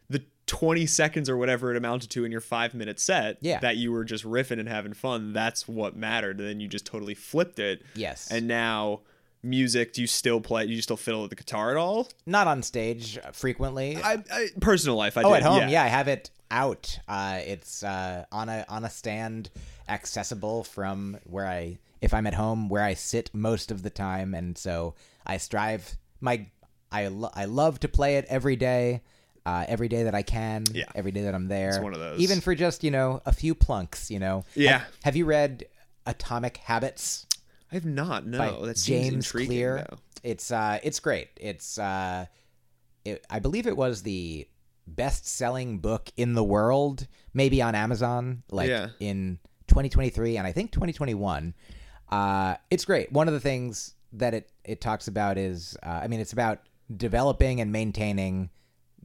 Speaker 2: the 20 seconds or whatever it amounted to in your five minute set
Speaker 1: Yeah.
Speaker 2: that you were just riffing and having fun. That's what mattered. And then you just totally flipped it.
Speaker 1: Yes.
Speaker 2: And now music, do you still play? Do you still fiddle with the guitar at all?
Speaker 1: not on stage frequently
Speaker 2: I, I personal life. I
Speaker 1: Oh,
Speaker 2: did,
Speaker 1: at home,
Speaker 2: yeah.
Speaker 1: yeah. I have it out. Uh, it's uh, on a on a stand, accessible from where I, if I'm at home, where I sit most of the time, and so I strive. My, I lo- I love to play it every day, uh, every day that I can.
Speaker 2: Yeah.
Speaker 1: every day that I'm there.
Speaker 2: It's one of those.
Speaker 1: Even for just you know a few plunks. You know.
Speaker 2: Yeah.
Speaker 1: Have, have you read Atomic Habits?
Speaker 2: I have not. No, that seems
Speaker 1: James
Speaker 2: intriguing.
Speaker 1: Clear.
Speaker 2: Though.
Speaker 1: It's uh, it's great. It's uh, it, I believe it was the best-selling book in the world, maybe on Amazon, like
Speaker 2: Yeah.
Speaker 1: in 2023 and I think 2021. Uh, it's great. One of the things that it it talks about is, uh, I mean, it's about developing and maintaining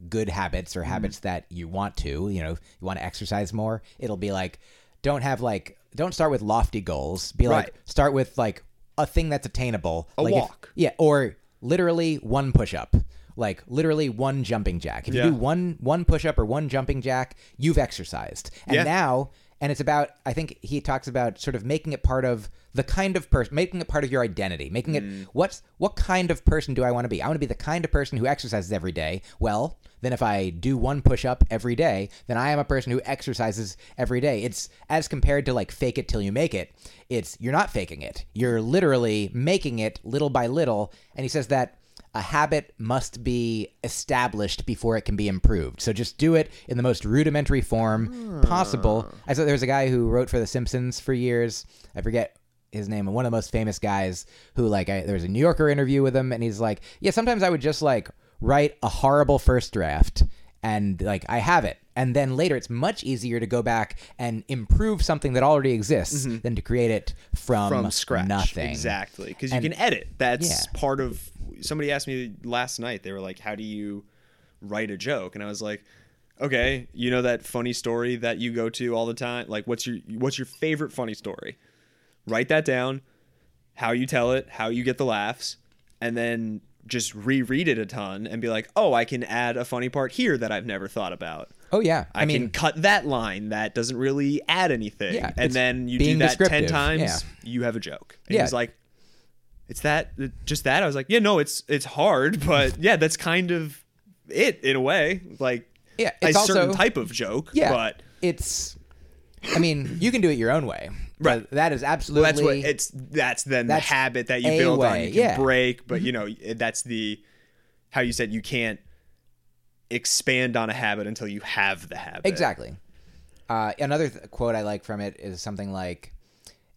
Speaker 1: good habits or habits that you want to. You know, you want to exercise more. It'll be like, don't have like, don't start with lofty goals. Be like,
Speaker 2: Right.
Speaker 1: start with like a thing that's attainable.
Speaker 2: A
Speaker 1: like if-
Speaker 2: walk.
Speaker 1: yeah, or literally one push up. Like literally one jumping jack. If
Speaker 2: Yeah.
Speaker 1: you do one one push up or one jumping jack, you've exercised. And
Speaker 2: Yeah.
Speaker 1: now and it's about I think he talks about sort of making it part of the kind of person making it part of your identity, making it
Speaker 2: Mm.
Speaker 1: what's what kind of person do I want to be? I want to be the kind of person who exercises every day. Well, then if I do one push up every day, then I am a person who exercises every day. It's as compared to like fake it till you make it. It's you're not faking it. You're literally making it little by little. And he says that a habit must be established before it can be improved. So just do it in the most rudimentary form possible. I saw there was a guy who wrote for The Simpsons for years. I forget his name, one of the most famous guys who like I, there was a New Yorker interview with him, and he's like, yeah, sometimes I would just like write a horrible first draft and like I have it. And then later it's much easier to go back and improve something that already exists mm-hmm. than to create it from,
Speaker 2: from scratch.
Speaker 1: nothing.
Speaker 2: Exactly. Because you can edit. That's
Speaker 1: Yeah.
Speaker 2: part of. Somebody asked me last night. They were like, "How do you write a joke?" And I was like, "Okay, you know that funny story that you go to all the time. Like, what's your what's your favorite funny story? Write that down. How you tell it. How you get the laughs, and then." Just reread it a ton and be like, oh, I can add a funny part here that I've never thought about.
Speaker 1: Oh yeah.
Speaker 2: I,
Speaker 1: I, mean
Speaker 2: can cut that line that doesn't really add anything.
Speaker 1: Yeah,
Speaker 2: and then you do that 10 times,
Speaker 1: yeah.
Speaker 2: you have a joke. And
Speaker 1: Yeah.
Speaker 2: he's like, it's that, just that? I was like, yeah, no, it's it's hard, but yeah, that's kind of it in a way. Like,
Speaker 1: Yeah,
Speaker 2: a
Speaker 1: it's
Speaker 2: certain type of joke,
Speaker 1: yeah,
Speaker 2: but
Speaker 1: it's I mean, you can do it your own way.
Speaker 2: Right.
Speaker 1: That is absolutely
Speaker 2: that's what it's, that's then
Speaker 1: That's
Speaker 2: the habit that you build on.
Speaker 1: way,
Speaker 2: You can
Speaker 1: yeah. Mm-hmm.
Speaker 2: break, but you know, that's the, how you said you can't expand on a habit until you have the habit.
Speaker 1: Exactly. Uh, another th- quote I like from it is something like,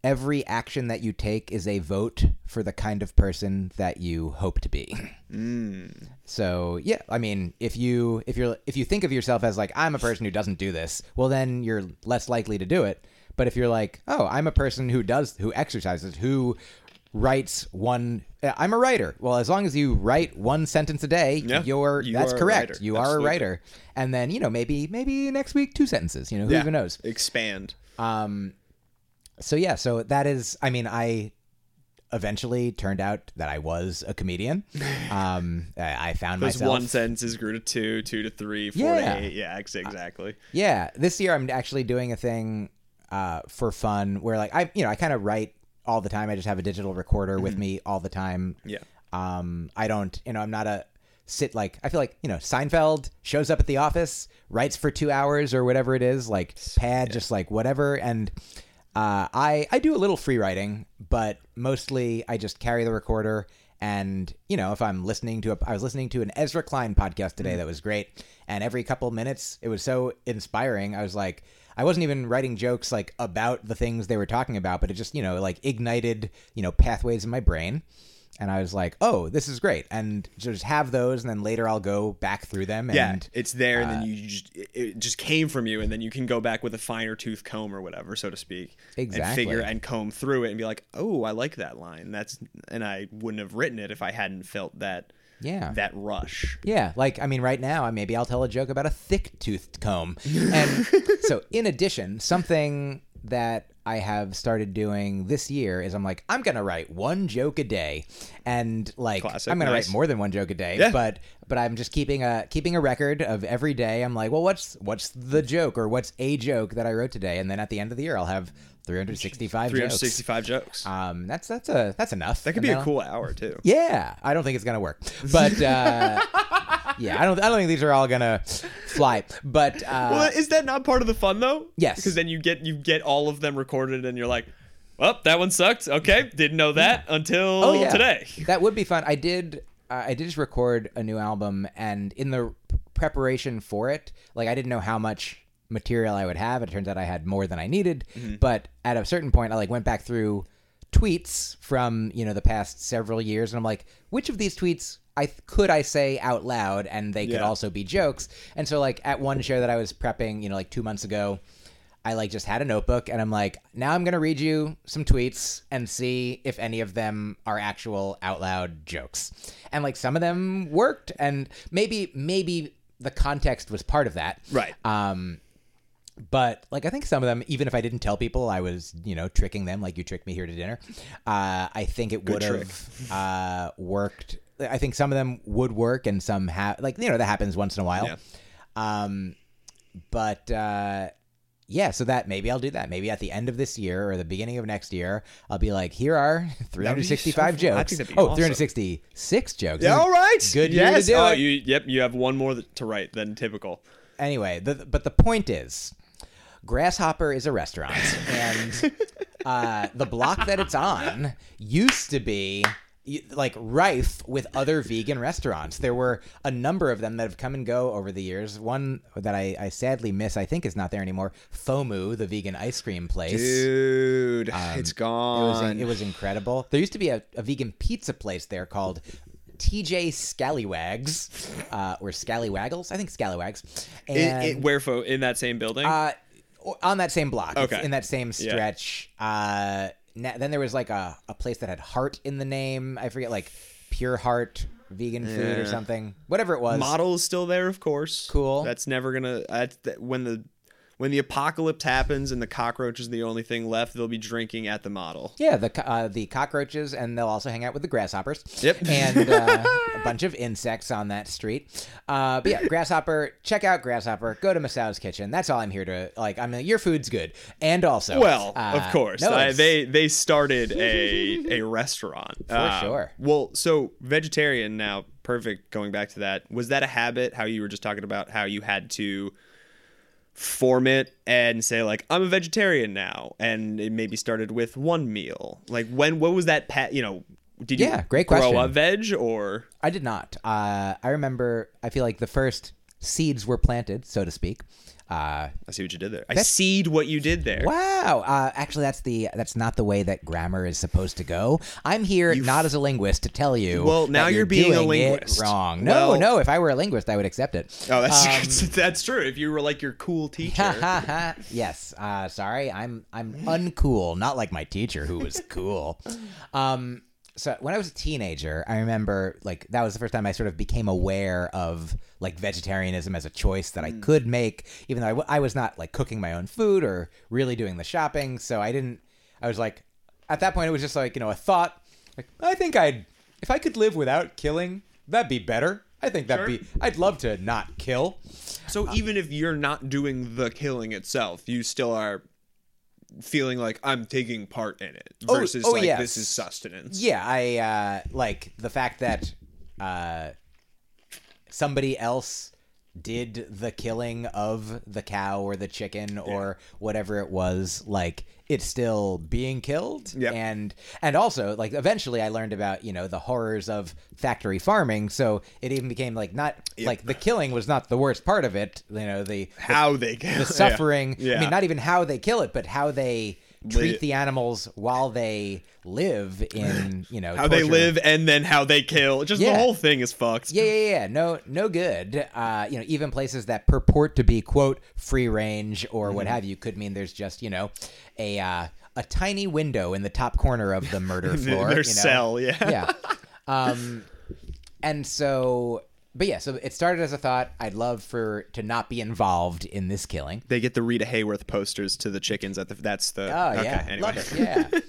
Speaker 1: "Every action that you take is a vote for the kind of person that you hope to be."
Speaker 2: Mm.
Speaker 1: So yeah, I mean, if you if you're if you think of yourself as like I'm a person who doesn't do this, well then you're less likely to do it. But if you're like, oh, I'm a person who does who exercises, who writes one uh, I'm a writer. Well, as long as you write one sentence a day,
Speaker 2: Yeah,
Speaker 1: you're
Speaker 2: you
Speaker 1: that's correct. You are a writer. And then, you know, maybe maybe next week two sentences, you know, who
Speaker 2: Yeah.
Speaker 1: even knows.
Speaker 2: Expand.
Speaker 1: Um, so yeah, so that is. I mean, I eventually turned out that I was a comedian. Um, I I found
Speaker 2: Those
Speaker 1: myself.
Speaker 2: one sentences grew to two, two to three, four
Speaker 1: Yeah.
Speaker 2: to eight. Yeah, ex- exactly.
Speaker 1: Yeah, this year I'm actually doing a thing uh, for fun where like I, you know, I kind of write all the time. I just have a digital recorder with me all the time.
Speaker 2: Yeah.
Speaker 1: Um, I don't, you know, I'm not a sit like I feel like you know Seinfeld shows up at the office, writes for two hours or whatever it is, like pad, just like whatever, and uh, I I do a little free writing, but mostly I just carry the recorder. And you know, if I'm listening to a, I was listening to an Ezra Klein podcast today that was great, and every couple minutes it was so inspiring. I was like, I wasn't even writing jokes like about the things they were talking about, but it just you know like ignited you know pathways in my brain and I was like, "Oh, this is great!" And just have those, and then later I'll go back through them. And
Speaker 2: yeah, it's there, and
Speaker 1: uh,
Speaker 2: then you just it- it just came from you, and then you can go back with a finer tooth comb or whatever, so to speak,
Speaker 1: Exactly.
Speaker 2: and figure and comb through it and be like, oh, I like that line. That's and I wouldn't have written it if I hadn't felt that
Speaker 1: yeah,
Speaker 2: that rush.
Speaker 1: yeah. Like I mean, right now, I- maybe I'll tell a joke about a thick-toothed comb. And so, in addition, something that I have started doing this year is I'm like, I'm gonna write one joke a day, and like
Speaker 2: Classic,
Speaker 1: I'm gonna
Speaker 2: nice.
Speaker 1: write more than one joke a day.
Speaker 2: Yeah.
Speaker 1: But but I'm just keeping a keeping a record of every day. I'm like, well, what's what's the joke or what's a joke that I wrote today, and then at the end of the year, I'll have 365 jokes.
Speaker 2: 365 jokes.
Speaker 1: Um, that's that's a that's enough.
Speaker 2: that could be a cool hour too.
Speaker 1: Yeah, I don't think it's gonna work, but uh, yeah, I don't I don't think these are all gonna fly. But uh,
Speaker 2: Well, is that not part of the fun though?
Speaker 1: Yes.
Speaker 2: Because then you get you get all of them recorded, and you're like, well, that one sucked. Okay, didn't know that until
Speaker 1: oh yeah,
Speaker 2: today.
Speaker 1: that would be fun. I did uh, I did just record a new album, and in the preparation for it, like I didn't know how much material I would have. It turns out I had more than I needed,
Speaker 2: Mm-hmm.
Speaker 1: but at a certain point, I like went back through tweets from you know the past several years, and I'm like, which of these tweets I th- could I say out loud, and they could
Speaker 2: Yeah.
Speaker 1: also be jokes. And so like at one show that I was prepping, you know, like two months ago. I like just had a notebook and I'm like, now I'm gonna read you some tweets and see if any of them are actual out loud jokes. And like some of them worked, and maybe maybe the context was part of that.
Speaker 2: Right.
Speaker 1: Um, but like I think some of them, even if I didn't tell people, I was you know tricking them, like you tricked me here to dinner. Uh, I think it would have uh, worked. I think some of them would work, and some have like you know that happens once in a while.
Speaker 2: Yeah.
Speaker 1: Um, but uh, yeah, so that maybe I'll do that. Maybe at the end of this year or the beginning of next year, I'll be like, here are 365
Speaker 2: fun. I think
Speaker 1: jokes. oh,
Speaker 2: awesome.
Speaker 1: 366 jokes.
Speaker 2: Yeah, all right.
Speaker 1: Good year to
Speaker 2: yes.
Speaker 1: do
Speaker 2: oh,
Speaker 1: it.
Speaker 2: You, yep. You have one more to write than typical.
Speaker 1: Anyway, the, but the point is, Grasshopper is a restaurant, and uh, the block that it's on used to be like rife with other vegan restaurants. There were a number of them that have come and go over the years. One that I, I sadly miss, I think, is not there anymore. FOMU, the vegan ice cream place.
Speaker 2: Dude,
Speaker 1: Um, it's
Speaker 2: gone.
Speaker 1: it was incredible. There used to be a, a vegan pizza place there called TJ Scallywags uh, or Scallywaggles. I think Scallywags.
Speaker 2: It- it- where fo- in that same building?
Speaker 1: uh, on that same block, It's in that same
Speaker 2: Yeah.
Speaker 1: stretch. Uh, na- then there was like a, a place that had heart in the name. I forget, like Pure Heart vegan food or something. Whatever it was.
Speaker 2: Model is still there, of course.
Speaker 1: Cool.
Speaker 2: That's never gonna. That's that, when the when the apocalypse happens and the cockroach is the only thing left, they'll be drinking at the model.
Speaker 1: Yeah, the uh, the cockroaches, and they'll also hang out with the grasshoppers.
Speaker 2: Yep.
Speaker 1: and uh, a bunch of insects on that street. Uh, but yeah, grasshopper. Check out grasshopper. Go to Masao's kitchen. That's all I'm here to like. I mean, your food's good, and also,
Speaker 2: Well,
Speaker 1: uh,
Speaker 2: of course,
Speaker 1: no,
Speaker 2: I, they they started a a restaurant for
Speaker 1: sure.
Speaker 2: Well, so vegetarian now, perfect. Going back to that, was that a habit? How you were just talking about how you had to form it and say like I'm a vegetarian now, and it maybe started with one meal. Like when what was that? Pat, you know, did you
Speaker 1: Yeah, great
Speaker 2: grow
Speaker 1: question.
Speaker 2: a veg or?
Speaker 1: I did not. Uh, I remember. I feel like the first seeds were planted, so to speak. Uh,
Speaker 2: I see what you did there. I seed what you did there.
Speaker 1: wow. Uh, actually, that's the that's not the way that grammar is supposed to go. I'm here not as a linguist to tell you.
Speaker 2: Well, now
Speaker 1: that
Speaker 2: you're being a linguist.
Speaker 1: wrong. No,
Speaker 2: Well-
Speaker 1: no. If I were a linguist, I would accept it.
Speaker 2: Oh, that's that's true. If you were like your cool teacher.
Speaker 1: Yes. Uh, sorry, I'm I'm uncool. Not like my teacher who was cool. Um. So when I was a teenager, I remember like that was the first time I sort of became aware of like vegetarianism as a choice that I mm. could make, even though I, w- I was not like cooking my own food or really doing the shopping. So I didn't. I was like, at that point, it was just like you know a thought. Like I think I'd if I could live without killing, that'd be better. I think that'd
Speaker 2: Sure.
Speaker 1: be. I'd love to not kill.
Speaker 2: So uh, even if you're not doing the killing itself, you still are feeling like I'm taking part in it
Speaker 1: Oh,
Speaker 2: versus
Speaker 1: oh,
Speaker 2: like
Speaker 1: yes.
Speaker 2: this is sustenance.
Speaker 1: Yeah, I uh, like the fact that uh, somebody else did the killing of the cow or the chicken or whatever it was. Like it's still being killed,
Speaker 2: Yep.
Speaker 1: and and also like eventually I learned about you know the horrors of factory farming. So it even became like not like the killing was not the worst part of it. You know the
Speaker 2: How they kill
Speaker 1: the suffering.
Speaker 2: Yeah.
Speaker 1: I mean, not even how they kill it, but how they treat the animals while they live in, you know,
Speaker 2: how they live and then how they kill. Just
Speaker 1: Yeah.
Speaker 2: the whole thing is fucked.
Speaker 1: Yeah, yeah, yeah. No, no good. Uh, you know, even places that purport to be quote free range or what
Speaker 2: Mm-hmm.
Speaker 1: have you could mean there's just you know a uh, a tiny window in the top corner of the murder floor.
Speaker 2: Their
Speaker 1: you know?
Speaker 2: cell, yeah.
Speaker 1: yeah. Um, and so, but yeah, so it started as a thought. I'd love for to not be involved in this killing.
Speaker 2: They get the Rita Hayworth posters to the chickens at the that's the
Speaker 1: Oh
Speaker 2: okay,
Speaker 1: yeah,
Speaker 2: anyway.
Speaker 1: love it. Yeah.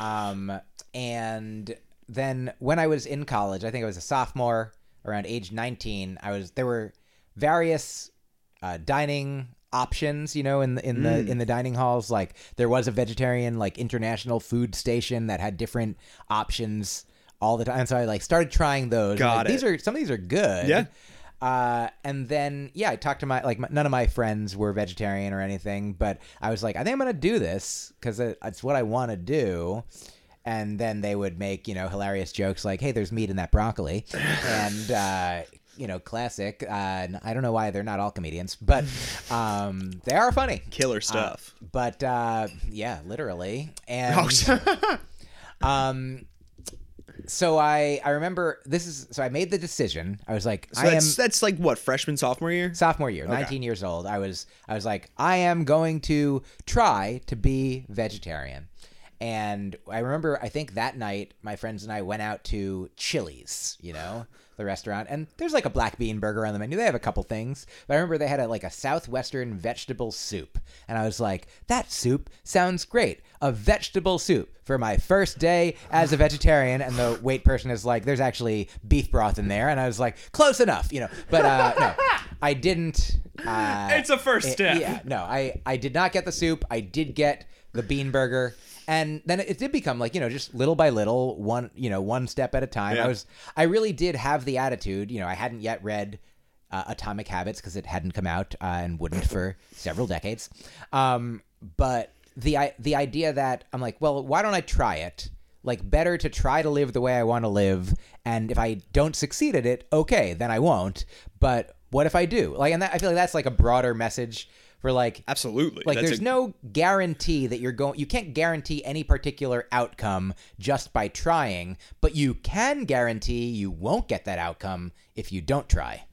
Speaker 1: um, and then when I was in college, I think I was a sophomore, around age nineteen. I was there were various uh, dining options, you know, in the in the
Speaker 2: Mm.
Speaker 1: in the dining halls. Like there was a vegetarian like international food station that had different options all the time. So I like started trying those.
Speaker 2: Got
Speaker 1: like, These are some of these are good.
Speaker 2: Yeah.
Speaker 1: Uh, and then yeah, I talked to my like my, none of my friends were vegetarian or anything, but I was like, I think I'm gonna do this because it, it's what I want to do. And then they would make you know hilarious jokes like, "Hey, there's meat in that broccoli," and uh, you know, classic. Uh, and I don't know why they're not all comedians, but um, they are funny.
Speaker 2: Killer stuff.
Speaker 1: But uh, yeah, literally. And
Speaker 2: Oh,
Speaker 1: um, so I I remember this is so I made the decision. I was like,
Speaker 2: so
Speaker 1: I am
Speaker 2: that's that's like what freshman sophomore year.
Speaker 1: sophomore year, 19 years old. I was I was like, I am going to try to be vegetarian. And I remember I think that night my friends and I went out to Chili's, you know, the restaurant, and there's like a black bean burger on the menu. They have a couple things. But I remember they had a, like a southwestern vegetable soup. And I was like, that soup sounds great. A vegetable soup for my first day as a vegetarian. And the wait person is like, there's actually beef broth in there. And I was like, close enough, you know. But uh, no, I didn't. Uh,
Speaker 2: It's a first
Speaker 1: it-
Speaker 2: step.
Speaker 1: yeah, no, I I did not get the soup. I did get the bean burger. And then it did become like, you know, just little by little, one, you know, one step at a time.
Speaker 2: Yeah.
Speaker 1: I was I really did have the attitude, you know, I hadn't yet read uh, Atomic Habits because it hadn't come out uh, and wouldn't for several decades. Um, but the I, the idea that I'm like, well, why don't I try it? like better to try to live the way I want to live, and if I don't succeed at it, okay, then I won't. But what if I do? Like, and that, I feel like that's like a broader message for like
Speaker 2: Absolutely.
Speaker 1: like
Speaker 2: That's
Speaker 1: there's
Speaker 2: a-
Speaker 1: no guarantee that you're going you can't guarantee any particular outcome just by trying but you can guarantee you won't get that outcome if you don't try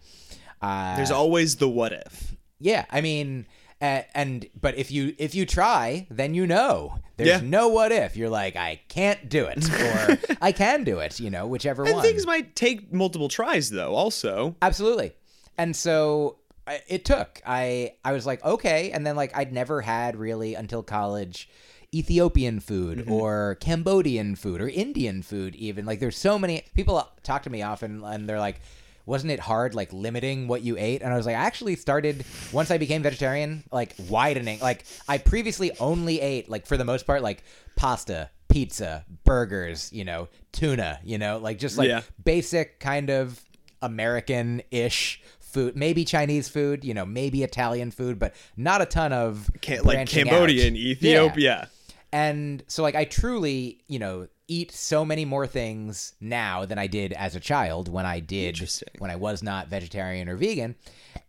Speaker 1: uh,
Speaker 2: There's always the what if.
Speaker 1: yeah i mean uh, and but if you if you try then you know there's
Speaker 2: Yeah.
Speaker 1: no what if you're like i can't do it or i can do it you know whichever one.
Speaker 2: And
Speaker 1: one
Speaker 2: things might take multiple tries, though. Also,
Speaker 1: Absolutely. And so I- it took. I I was like, okay, and then like I'd never had really until college Ethiopian food
Speaker 2: Mm-hmm.
Speaker 1: or Cambodian food or Indian food even. Like there's so many people talk to me often and they're like wasn't it hard like limiting what you ate and i was like i actually started once i became vegetarian like widening like i previously only ate like for the most part like pasta pizza burgers you know tuna you know like just like
Speaker 2: Yeah.
Speaker 1: basic kind of American-ish food, maybe Chinese food, you know, maybe Italian food, but not a ton of
Speaker 2: like
Speaker 1: branching out.
Speaker 2: Cambodian,
Speaker 1: Yeah.
Speaker 2: Ethiopia.
Speaker 1: And so like I truly, you know, eat so many more things now than I did as a child when I did when I was not vegetarian or vegan.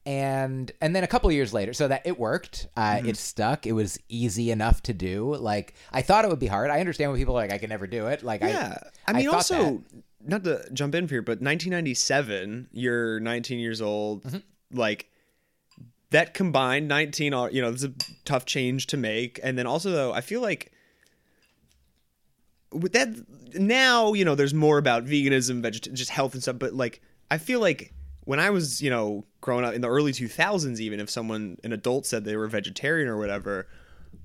Speaker 1: And and then a couple years later, so that it worked. Uh,
Speaker 2: Mm-hmm.
Speaker 1: It stuck. It was easy enough to do. Like I thought it would be hard. I understand when people are like I can never do it. Like
Speaker 2: Yeah. I,
Speaker 1: I,
Speaker 2: mean,
Speaker 1: thought
Speaker 2: also,
Speaker 1: that.
Speaker 2: Not to jump in here, but 1997, you're 19 years old.
Speaker 1: Mm-hmm.
Speaker 2: Like, that combined 19, are- you know, it's a tough change to make. And then also, though, I feel like with that now, you know, there's more about veganism, veget- just health and stuff. But like, I feel like when I was, you know, growing up in the early 2000s, even if someone, an adult said they were vegetarian or whatever,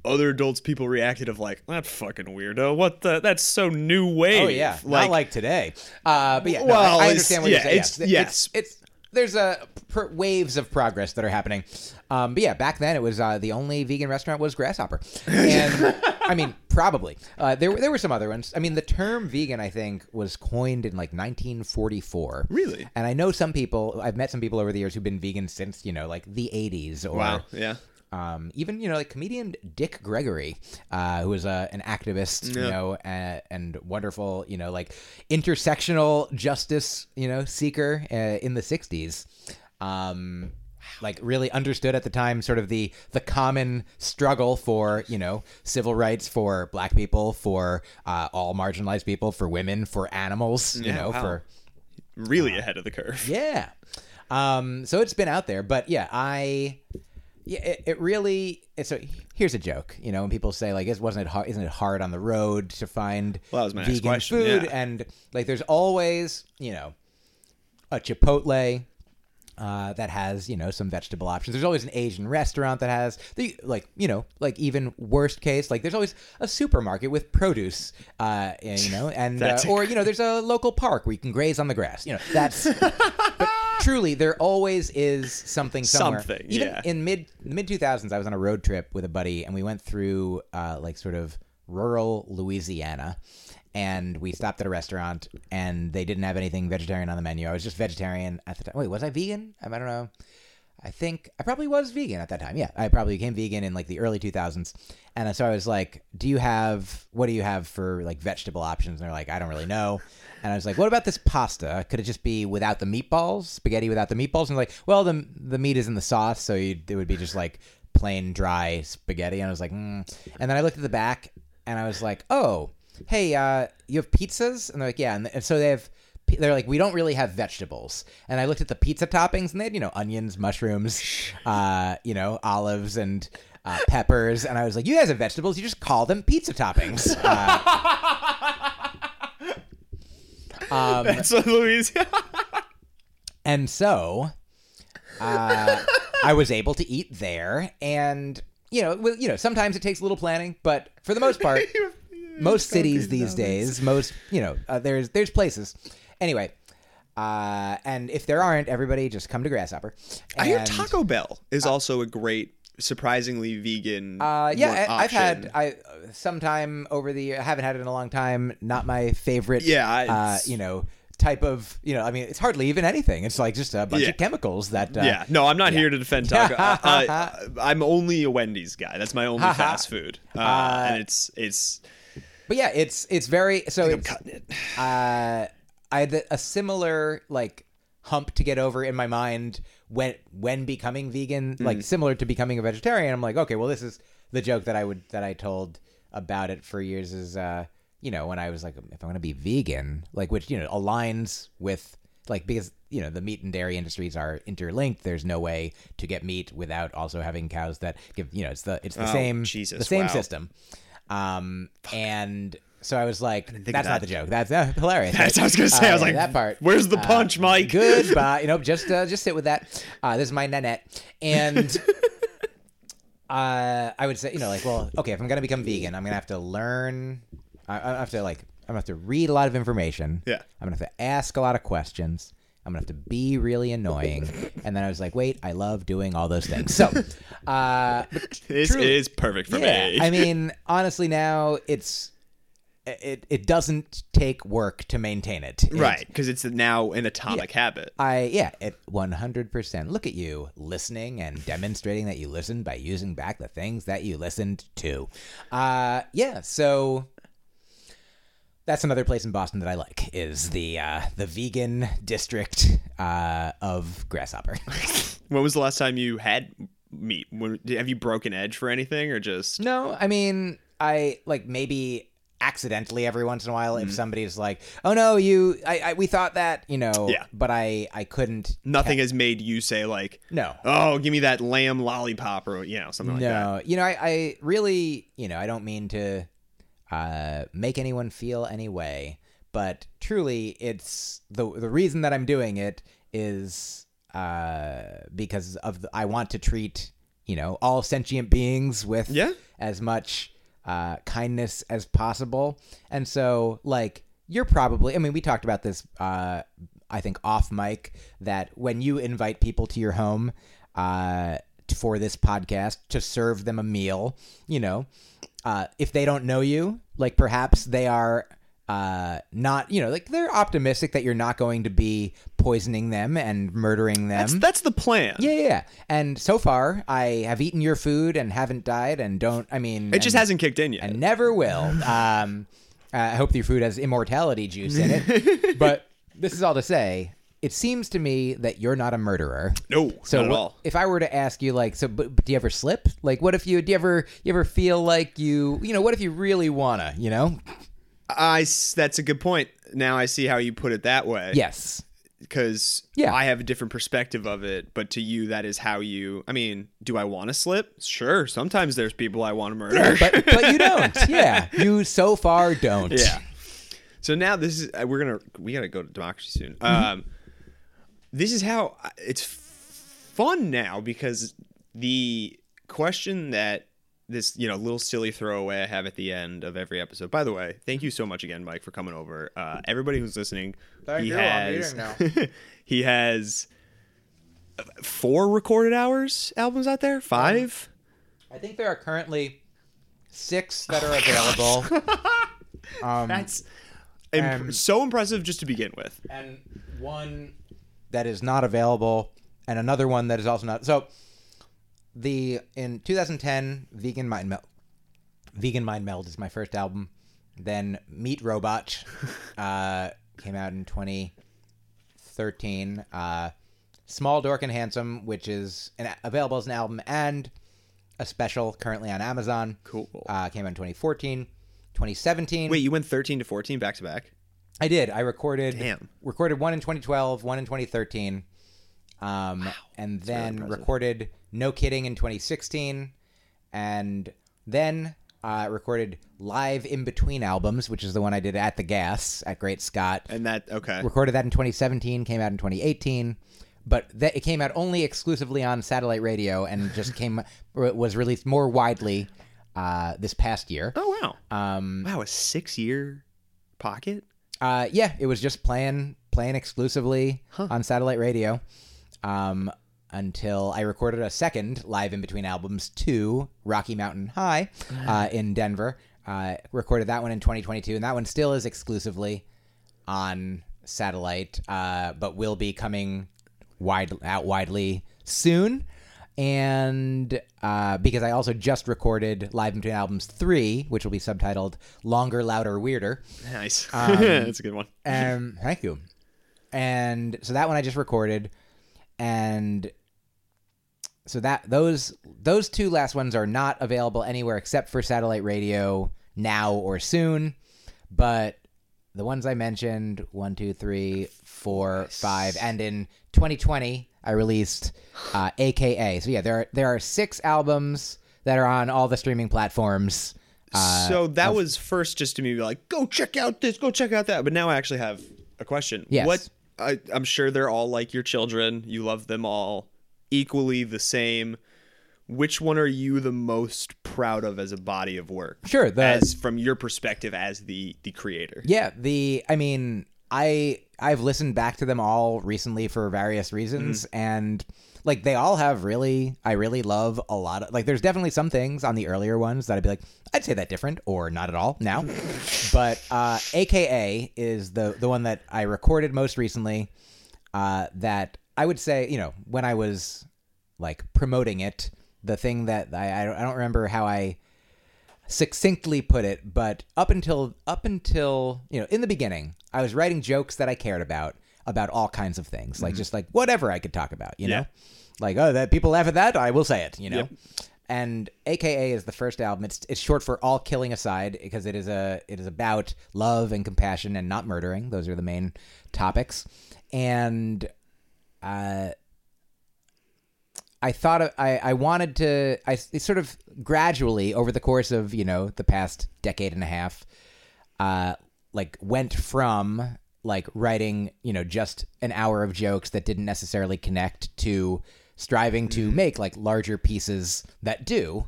Speaker 2: other adults, people reacted of like, that fucking weirdo. What the? That's so new wave.
Speaker 1: Oh yeah, not like today. Uh, but yeah, no,
Speaker 2: Well,
Speaker 1: I, I understand what
Speaker 2: yeah,
Speaker 1: you're saying.
Speaker 2: it's-
Speaker 1: Yes,
Speaker 2: yes.
Speaker 1: it's, it's there's a per, waves of progress that are happening. Um, but yeah, back then it was uh, the only vegan restaurant was Grasshopper, and I mean probably uh, there were- there were some other ones. I mean the term vegan I think was coined in like 1944.
Speaker 2: Really?
Speaker 1: And I know some people. I've met some people over the years who've been vegan since you know like the 80s or
Speaker 2: Wow. Yeah.
Speaker 1: Um, even you know like comedian Dick Gregory, uh, who was uh, an activist, you know, uh, and wonderful, you know, like intersectional justice, you know, seeker uh, in the '60s. Um, like really understood at the time sort of the the common struggle for you know civil rights for black people for uh, all marginalized people for women for animals you
Speaker 2: Yeah,
Speaker 1: know
Speaker 2: wow.
Speaker 1: for
Speaker 2: Really ahead of the curve.
Speaker 1: yeah. Um, so it's been out there, but yeah, I, yeah, it, it really. It's a here's a joke, you know, when people say like, "Is wasn't it hard? Isn't it hard on the road to find
Speaker 2: Well, that was my
Speaker 1: vegan
Speaker 2: question,
Speaker 1: food?"
Speaker 2: yeah.
Speaker 1: And like, there's always, you know, a Chipotle. Uh, that has you know some vegetable options. There's always an Asian restaurant that has the like you know like even worst case like there's always a supermarket with produce, uh, you know, and uh, or you know there's a local park where you can graze on the grass. You know that's truly there always is something somewhere.
Speaker 2: Something,
Speaker 1: Even
Speaker 2: yeah.
Speaker 1: in mid mid 2000s, I was on a road trip with a buddy, and we went through uh, like sort of rural Louisiana. And we stopped at a restaurant, and they didn't have anything vegetarian on the menu. I was just vegetarian at the time. Wait, was I vegan? I don't know. I think I probably was vegan at that time. Yeah, I probably became vegan in like the early 2000s. And so I was like, "Do you have what do you have for like vegetable options?" And they're like, "I don't really know." And I was like, "What about this pasta? Could it just be without the meatballs? Spaghetti without the meatballs?" And they're like, "Well, the the meat is in the sauce, so it would be just like plain dry spaghetti." And I was like, mm. "And then I looked at the back, and I was like, "Oh, hey, uh, you have pizzas?" And they're like, "Yeah." And, and so they have they're like, we don't really have vegetables. And I looked at the pizza toppings, and they had, you know, onions, mushrooms, uh, you know, olives, and uh, peppers. And I was like, you guys have vegetables. You just call them pizza toppings. Uh, um,
Speaker 2: That's what Louisiana.
Speaker 1: and so uh, I was able to eat there. And, you know, well, you know, sometimes it takes a little planning, but for the most part, most cities these days, most you know, uh, there's there's places. Anyway, uh, and if there aren't, everybody just come to Grasshopper.
Speaker 2: I hear
Speaker 1: And,
Speaker 2: Taco Bell is also a great, surprisingly vegan.
Speaker 1: Uh, yeah, I, I've had. I uh, sometime over the I haven't had it in a long time. Not my favorite.
Speaker 2: Yeah,
Speaker 1: uh,
Speaker 2: it's-
Speaker 1: you know, type of you know. I mean, it's hardly even anything. It's like just a bunch
Speaker 2: Yeah.
Speaker 1: of chemicals that. Uh,
Speaker 2: yeah, no, I'm not here to defend Taco. uh, uh, I'm only a Wendy's guy. That's my only fast food, uh, and it's it's.
Speaker 1: But yeah, it's it's very so.
Speaker 2: I'm
Speaker 1: It's,
Speaker 2: cutting it.
Speaker 1: uh, I had a similar like hump to get over in my mind when when becoming vegan, like similar to becoming a vegetarian. I'm like, okay, well, this is the joke that I would that I told about it for years. Is uh, you know, when I was like, if I'm gonna be vegan, like which you know aligns with like because you know the meat and dairy industries are interlinked. There's no way to get meat without also having cows that give you know it's the it's the
Speaker 2: Oh,
Speaker 1: same
Speaker 2: Jesus,
Speaker 1: the same
Speaker 2: wow.
Speaker 1: system. Um, and so I was like, that's not the joke. That's uh, hilarious.
Speaker 2: That's what I was gonna say. I was
Speaker 1: Uh,
Speaker 2: like,
Speaker 1: that part.
Speaker 2: Where's the
Speaker 1: Uh,
Speaker 2: punch, Myq?
Speaker 1: Goodbye. You know, just uh, just sit with that. Uh, this is my nanette, and uh, I would say, you know, like, well, okay, if I'm gonna become vegan, I'm gonna have to learn. I, I have to like, I'm gonna have to read a lot of information.
Speaker 2: Yeah.
Speaker 1: I'm gonna have to ask a lot of questions. I'm gonna have to be really annoying, and then I was like, wait, I love doing all those things. So, uh,
Speaker 2: This
Speaker 1: truly-
Speaker 2: is perfect for
Speaker 1: yeah,
Speaker 2: me.
Speaker 1: I mean, honestly, now it's it it doesn't take work to maintain it. It-
Speaker 2: right, because it's now an atomic habit.
Speaker 1: I yeah, it 100%. Look at you listening and demonstrating that you listened by using back the things that you listened to. Uh yeah, so that's another place in Boston that I like is the uh the vegan district uh of Grasshopper.
Speaker 2: When was the last time you had meat? When, have you broken edge for anything, or just
Speaker 1: No, I mean, I like maybe accidentally every once in a while if somebody's like, "Oh no, you I, I we thought that, you know,
Speaker 2: Yeah.
Speaker 1: but I I couldn't
Speaker 2: nothing has made you say like,
Speaker 1: No.
Speaker 2: oh, give me that lamb lollipop or you know something like that?
Speaker 1: no, you know, I, I really, you know, I don't mean to uh, make anyone feel any way, but truly, it's the the reason that I'm doing it is uh, because of the, I want to treat you know all sentient beings with
Speaker 2: Yeah.
Speaker 1: as much uh, kindness as possible, and so like you're probably, I mean, we talked about this. Uh, I think off mic that when you invite people to your home uh, for this podcast to serve them a meal, you know, uh, if they don't know you, like perhaps they are uh, not, you know, like they're optimistic that you're not going to be poisoning them and murdering them.
Speaker 2: That's that's the plan.
Speaker 1: yeah, yeah, yeah. And so far, I have eaten your food and haven't died, and don't. I mean,
Speaker 2: It just
Speaker 1: and-
Speaker 2: hasn't kicked in yet.
Speaker 1: and never will. Um, I hope your food has immortality juice in it. but this is all to say, it seems to me that you're not a murderer.
Speaker 2: no,
Speaker 1: So
Speaker 2: not at
Speaker 1: what-
Speaker 2: all.
Speaker 1: if I were to ask you, like, so, but, but do you ever slip? Like, what if you do you ever you ever feel like you you know what if you really wanna you know?
Speaker 2: I that's a good point. Now I see how you put it that way.
Speaker 1: Yes.
Speaker 2: because
Speaker 1: Yeah.
Speaker 2: I have a different perspective of it. But to you, that is how you. I mean, do I want to slip? Sure. Sometimes there's people I want to murder.
Speaker 1: But but you don't. Yeah. You so far don't.
Speaker 2: yeah. So now this is uh, we're gonna we gotta go to democracy soon.
Speaker 1: Mm-hmm.
Speaker 2: Um, this is how it's fun now because the question that this you know little silly throwaway I have at the end of every episode. By the way, thank you so much again, Myq, for coming over. Uh, everybody who's listening,
Speaker 1: Thank
Speaker 2: he
Speaker 1: you,
Speaker 2: has he has four recorded hours albums out there. Five.
Speaker 1: I think there are currently six that are available. um,
Speaker 2: That's imp- so impressive just to begin with.
Speaker 1: and one that is not available, and another one that is also not. So, the in 2010, Vegan Mind Meld, Vegan Mind Meld is my first album. Then Meat Robot uh, came out in 2013. Uh, Small Dork and Handsome, which is an, available as an album and a special currently on Amazon.
Speaker 2: Cool.
Speaker 1: Uh, came out in 2014. 2017.
Speaker 2: Wait, you went 13 to 14 back to back?
Speaker 1: I did. I recorded
Speaker 2: Damn.
Speaker 1: recorded one in 2012, one in 2013, um, and then
Speaker 2: impressive.
Speaker 1: recorded No Kidding in 2016, and then uh, recorded live in between albums, which is the one I did at the Gas at Great Scott.
Speaker 2: And that, okay.
Speaker 1: Recorded that in 2017, came out in 2018, but that it came out only exclusively on satellite radio and just came was released more widely uh, this past year.
Speaker 2: Oh, wow.
Speaker 1: Um,
Speaker 2: Wow, a six year pocket?
Speaker 1: Uh, yeah, it was just playing playing exclusively on satellite radio um, until I recorded a second live in between albums to Rocky Mountain High uh, in Denver. Uh, recorded that one in 2022, and that one still is exclusively on satellite, uh, but will be coming wide out widely soon. And uh, because I also just recorded Live Between Albums 3, which will be subtitled Longer, Louder, Weirder.
Speaker 2: Nice. That's a good one.
Speaker 1: Um, thank you. And so that one I just recorded, and so that those those two last ones are not available anywhere except for satellite radio now or soon. But the ones I mentioned one, two, three, four, five, and in 2020 I released uh, AKA. So yeah, there are there are six albums that are on all the streaming platforms. Uh,
Speaker 2: so that was first just to me like, go check out this, go check out that. But now I actually have a question.
Speaker 1: Yes.
Speaker 2: What I, I'm sure they're all like your children. You love them all equally the same. Which one are you the most proud of as a body of work?
Speaker 1: Sure, the-
Speaker 2: as from your perspective as the the creator.
Speaker 1: Yeah, the I mean, I I've listened back to them all recently for various reasons and like they all have really I really love a lot of like there's definitely some things on the earlier ones that I'd be like I'd say that different or not at all now. but uh AKA is the the one that I recorded most recently uh that I would say, you know, when I was like promoting it, the thing that I I don't remember how I succinctly put it, but up until up until you know in the beginning, I was writing jokes that I cared about about all kinds of things, like just like whatever I could talk about, you
Speaker 2: Yeah.
Speaker 1: know, like oh that people laugh at that, I will say it, you know.
Speaker 2: Yep.
Speaker 1: And AKA is the first album. It's it's short for All Killing Aside because it is a it is about love and compassion and not murdering. Those are the main topics. And uh I thought of, I, I wanted to I sort of gradually over the course of you know the past decade and a half uh like went from like writing you know just an hour of jokes that didn't necessarily connect to striving to make like larger pieces that do.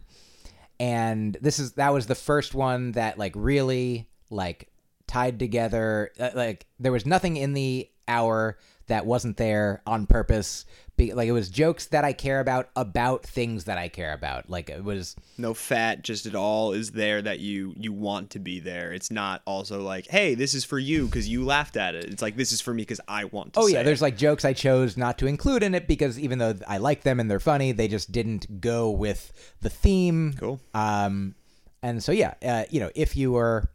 Speaker 1: And this is that was the first one that like really like tied together uh, like there was nothing in the hour that wasn't there on purpose Be, like it was jokes that i care about about things that i care about like it was
Speaker 2: No fat, just it all is there that you you want to be there. It's not also like, hey, this is for you because you laughed at it. It's like this is for me because I want to.
Speaker 1: oh yeah
Speaker 2: it.
Speaker 1: there's like jokes i chose not to include in it because even though i like them and they're funny they just didn't go with the theme
Speaker 2: Cool.
Speaker 1: um and so yeah uh, you know if you were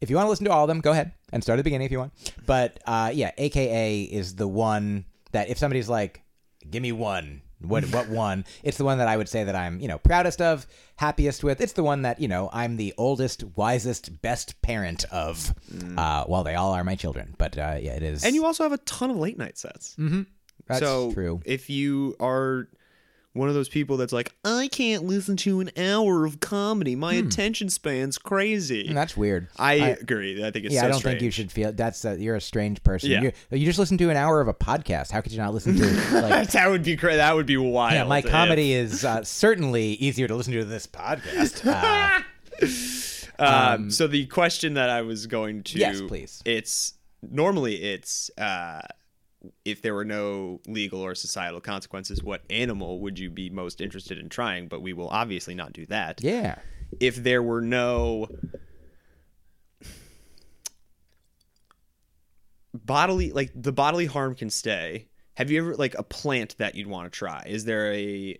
Speaker 1: if you want to listen to all of them go ahead and start at the beginning if you want but uh yeah aka is the one that if somebody's like give me one what what one it's the one that i would say that i'm you know proudest of happiest with it's the one that you know i'm the oldest wisest best parent of uh well they all are my children but uh yeah it is
Speaker 2: Mm. And you also have a ton of late night sets.
Speaker 1: Mm-hmm. that's
Speaker 2: so
Speaker 1: true
Speaker 2: if you are one of those people that's like, I can't listen to an hour of comedy. My
Speaker 1: Hmm.
Speaker 2: attention span's crazy.
Speaker 1: that's weird
Speaker 2: I,
Speaker 1: I-
Speaker 2: agree. I think it's
Speaker 1: yeah,
Speaker 2: so
Speaker 1: I don't
Speaker 2: strange.
Speaker 1: think you should feel that's uh, you're a strange person.
Speaker 2: Yeah.
Speaker 1: You you just listen to an hour of a podcast. How could you not listen to like
Speaker 2: that would be cra- that would be wild.
Speaker 1: Yeah, my
Speaker 2: if-
Speaker 1: comedy is uh, certainly easier to listen to than this podcast. Uh,
Speaker 2: Um, so the question that I was going to
Speaker 1: Yes, please.
Speaker 2: It's normally it's uh, if there were no legal or societal consequences, what animal would you be most interested in trying? But we will obviously not do that.
Speaker 1: yeah.
Speaker 2: If there were no bodily like the bodily harm can stay. Have you ever like a plant that you'd want to try? Is there a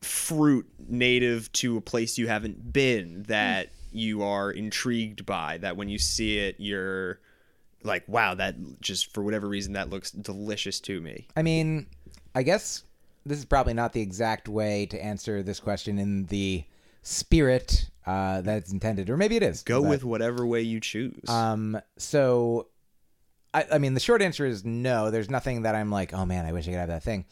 Speaker 2: fruit native to a place you haven't been that you are intrigued by that when you see it you're like wow that just for whatever reason that looks delicious to me
Speaker 1: I mean, I guess this is probably not the exact way to answer this question in the spirit uh, that it's intended, or maybe it is.
Speaker 2: go
Speaker 1: but-
Speaker 2: with whatever way you choose
Speaker 1: Um, so, I, I mean, the short answer is no. There's nothing that I'm like, oh man, I wish I could have that thing,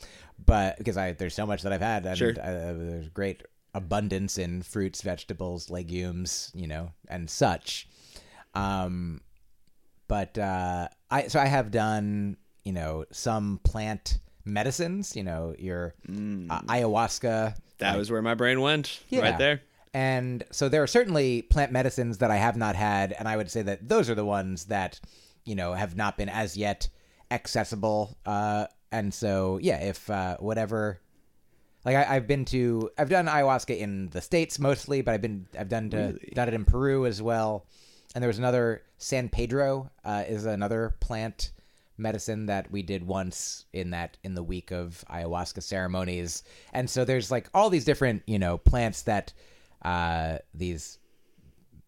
Speaker 1: but because I there's so much that I've had, and
Speaker 2: Sure.
Speaker 1: uh, there's great abundance in fruits, vegetables, legumes, you know, and such. Um, but uh, I so I have done you know some plant medicines, you know, your uh, ayahuasca,
Speaker 2: that was where my brain went
Speaker 1: Yeah.
Speaker 2: right there
Speaker 1: and so there are certainly plant medicines that I have not had, and I would say that those are the ones that, you know, have not been as yet accessible. Uh, and so, yeah, if uh, whatever, like I, I've been to, I've done ayahuasca in the states mostly, but I've been, I've done to,
Speaker 2: Really?
Speaker 1: done it in Peru as well. And there was another San Pedro uh, is another plant medicine that we did once in that in the week of ayahuasca ceremonies, and so there's like all these different you know plants that uh, these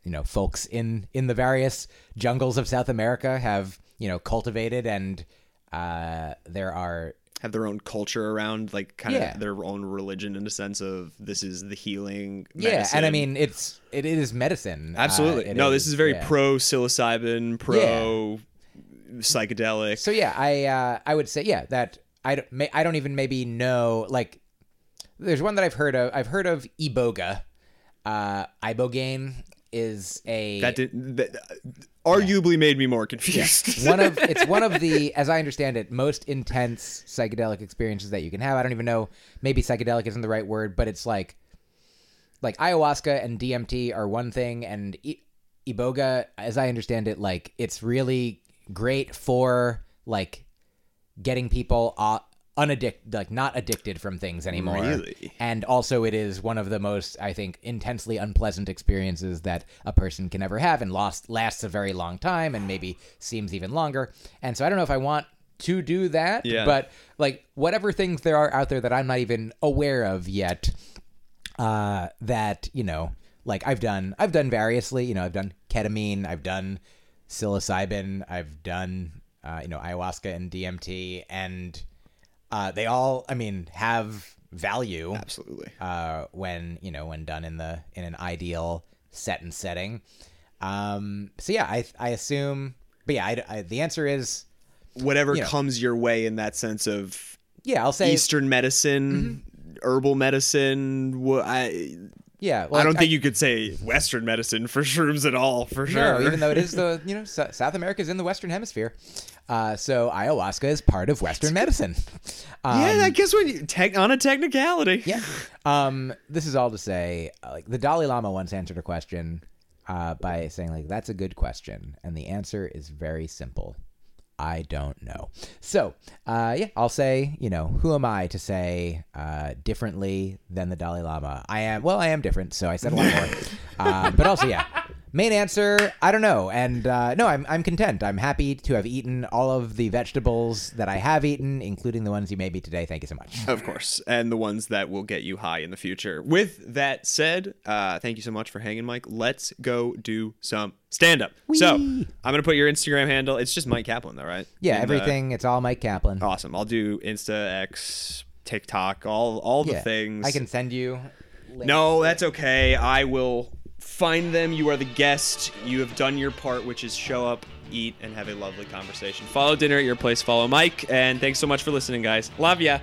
Speaker 1: you know folks in in the various jungles of South America have you know cultivated, and uh, there are
Speaker 2: have their own culture around like kind of their own religion in the sense of this is the healing
Speaker 1: yeah, and I mean it's it is medicine. Uh,
Speaker 2: absolutely.
Speaker 1: it
Speaker 2: no this is very
Speaker 1: yeah.
Speaker 2: pro psilocybin pro psychedelic.
Speaker 1: So yeah, I uh, I would say yeah that I don't, may, I don't even maybe know like there's one that I've heard of I've heard of iboga, uh, ibogaine is a
Speaker 2: that did that arguably made me more confused
Speaker 1: one of it's one of the as I understand it most intense psychedelic experiences that you can have. I don't even know maybe psychedelic isn't the right word, but it's like like ayahuasca and DMT are one thing, and I- iboga, as I understand it, like it's really great for like getting people uh, unaddicted, like not addicted from things anymore.
Speaker 2: Really?
Speaker 1: And also, it is one of the most, I think, intensely unpleasant experiences that a person can ever have, and lost lasts a very long time, and maybe seems even longer. And so, I don't know if I want to do that,
Speaker 2: Yeah.
Speaker 1: but like whatever things there are out there that I'm not even aware of yet, uh, that you know, like I've done, I've done variously. You know, I've done ketamine, I've done psilocybin, I've done, uh, you know, ayahuasca and DMT, and uh, they all, I mean, have value
Speaker 2: absolutely
Speaker 1: uh, when you know when done in the in an ideal set and setting. Um, so yeah, I I assume, but yeah, I, I- the answer is
Speaker 2: whatever
Speaker 1: Yeah.
Speaker 2: comes your way in that sense of
Speaker 1: yeah. I'll say
Speaker 2: eastern medicine herbal medicine wha- I,
Speaker 1: yeah. well,
Speaker 2: I don't think you could say western medicine for shrooms at all for sure
Speaker 1: No, even though it is the you know South America is in the Western Hemisphere, uh, so ayahuasca is part of Western medicine. Um,
Speaker 2: yeah i guess when you tech on a technicality
Speaker 1: yeah. Um, this is all to say, uh, like the Dalai Lama once answered a question uh, by saying, like, "That's a good question," and the answer is very simple. I don't know. So, uh, yeah, I'll say, you know, who am I to say uh, differently than the Dalai Lama? I am, well, I am different, so I said a lot more. uh, but also, yeah, main answer, I don't know. And uh, no, I'm, I'm content. I'm happy to have eaten all of the vegetables that I have eaten, including the ones you made me today. Thank you so much.
Speaker 2: Of course, and the ones that will get you high in the future. With that said, uh, thank you so much for hanging, Myq. Let's go do some stand up. So I'm gonna put your Instagram handle. It's just Myq Kaplan, though, right?
Speaker 1: Yeah,
Speaker 2: In the-
Speaker 1: everything. It's all Myq Kaplan.
Speaker 2: awesome. I'll do Insta, X, TikTok, all all the
Speaker 1: Yeah.
Speaker 2: things.
Speaker 1: I can send you. links.
Speaker 2: No, that's okay. I will find them. You are the guest. You have done your part, which is show up, eat, and have a lovely conversation. Follow dinner at your place. Follow Myq, and thanks so much for listening, guys. Love ya.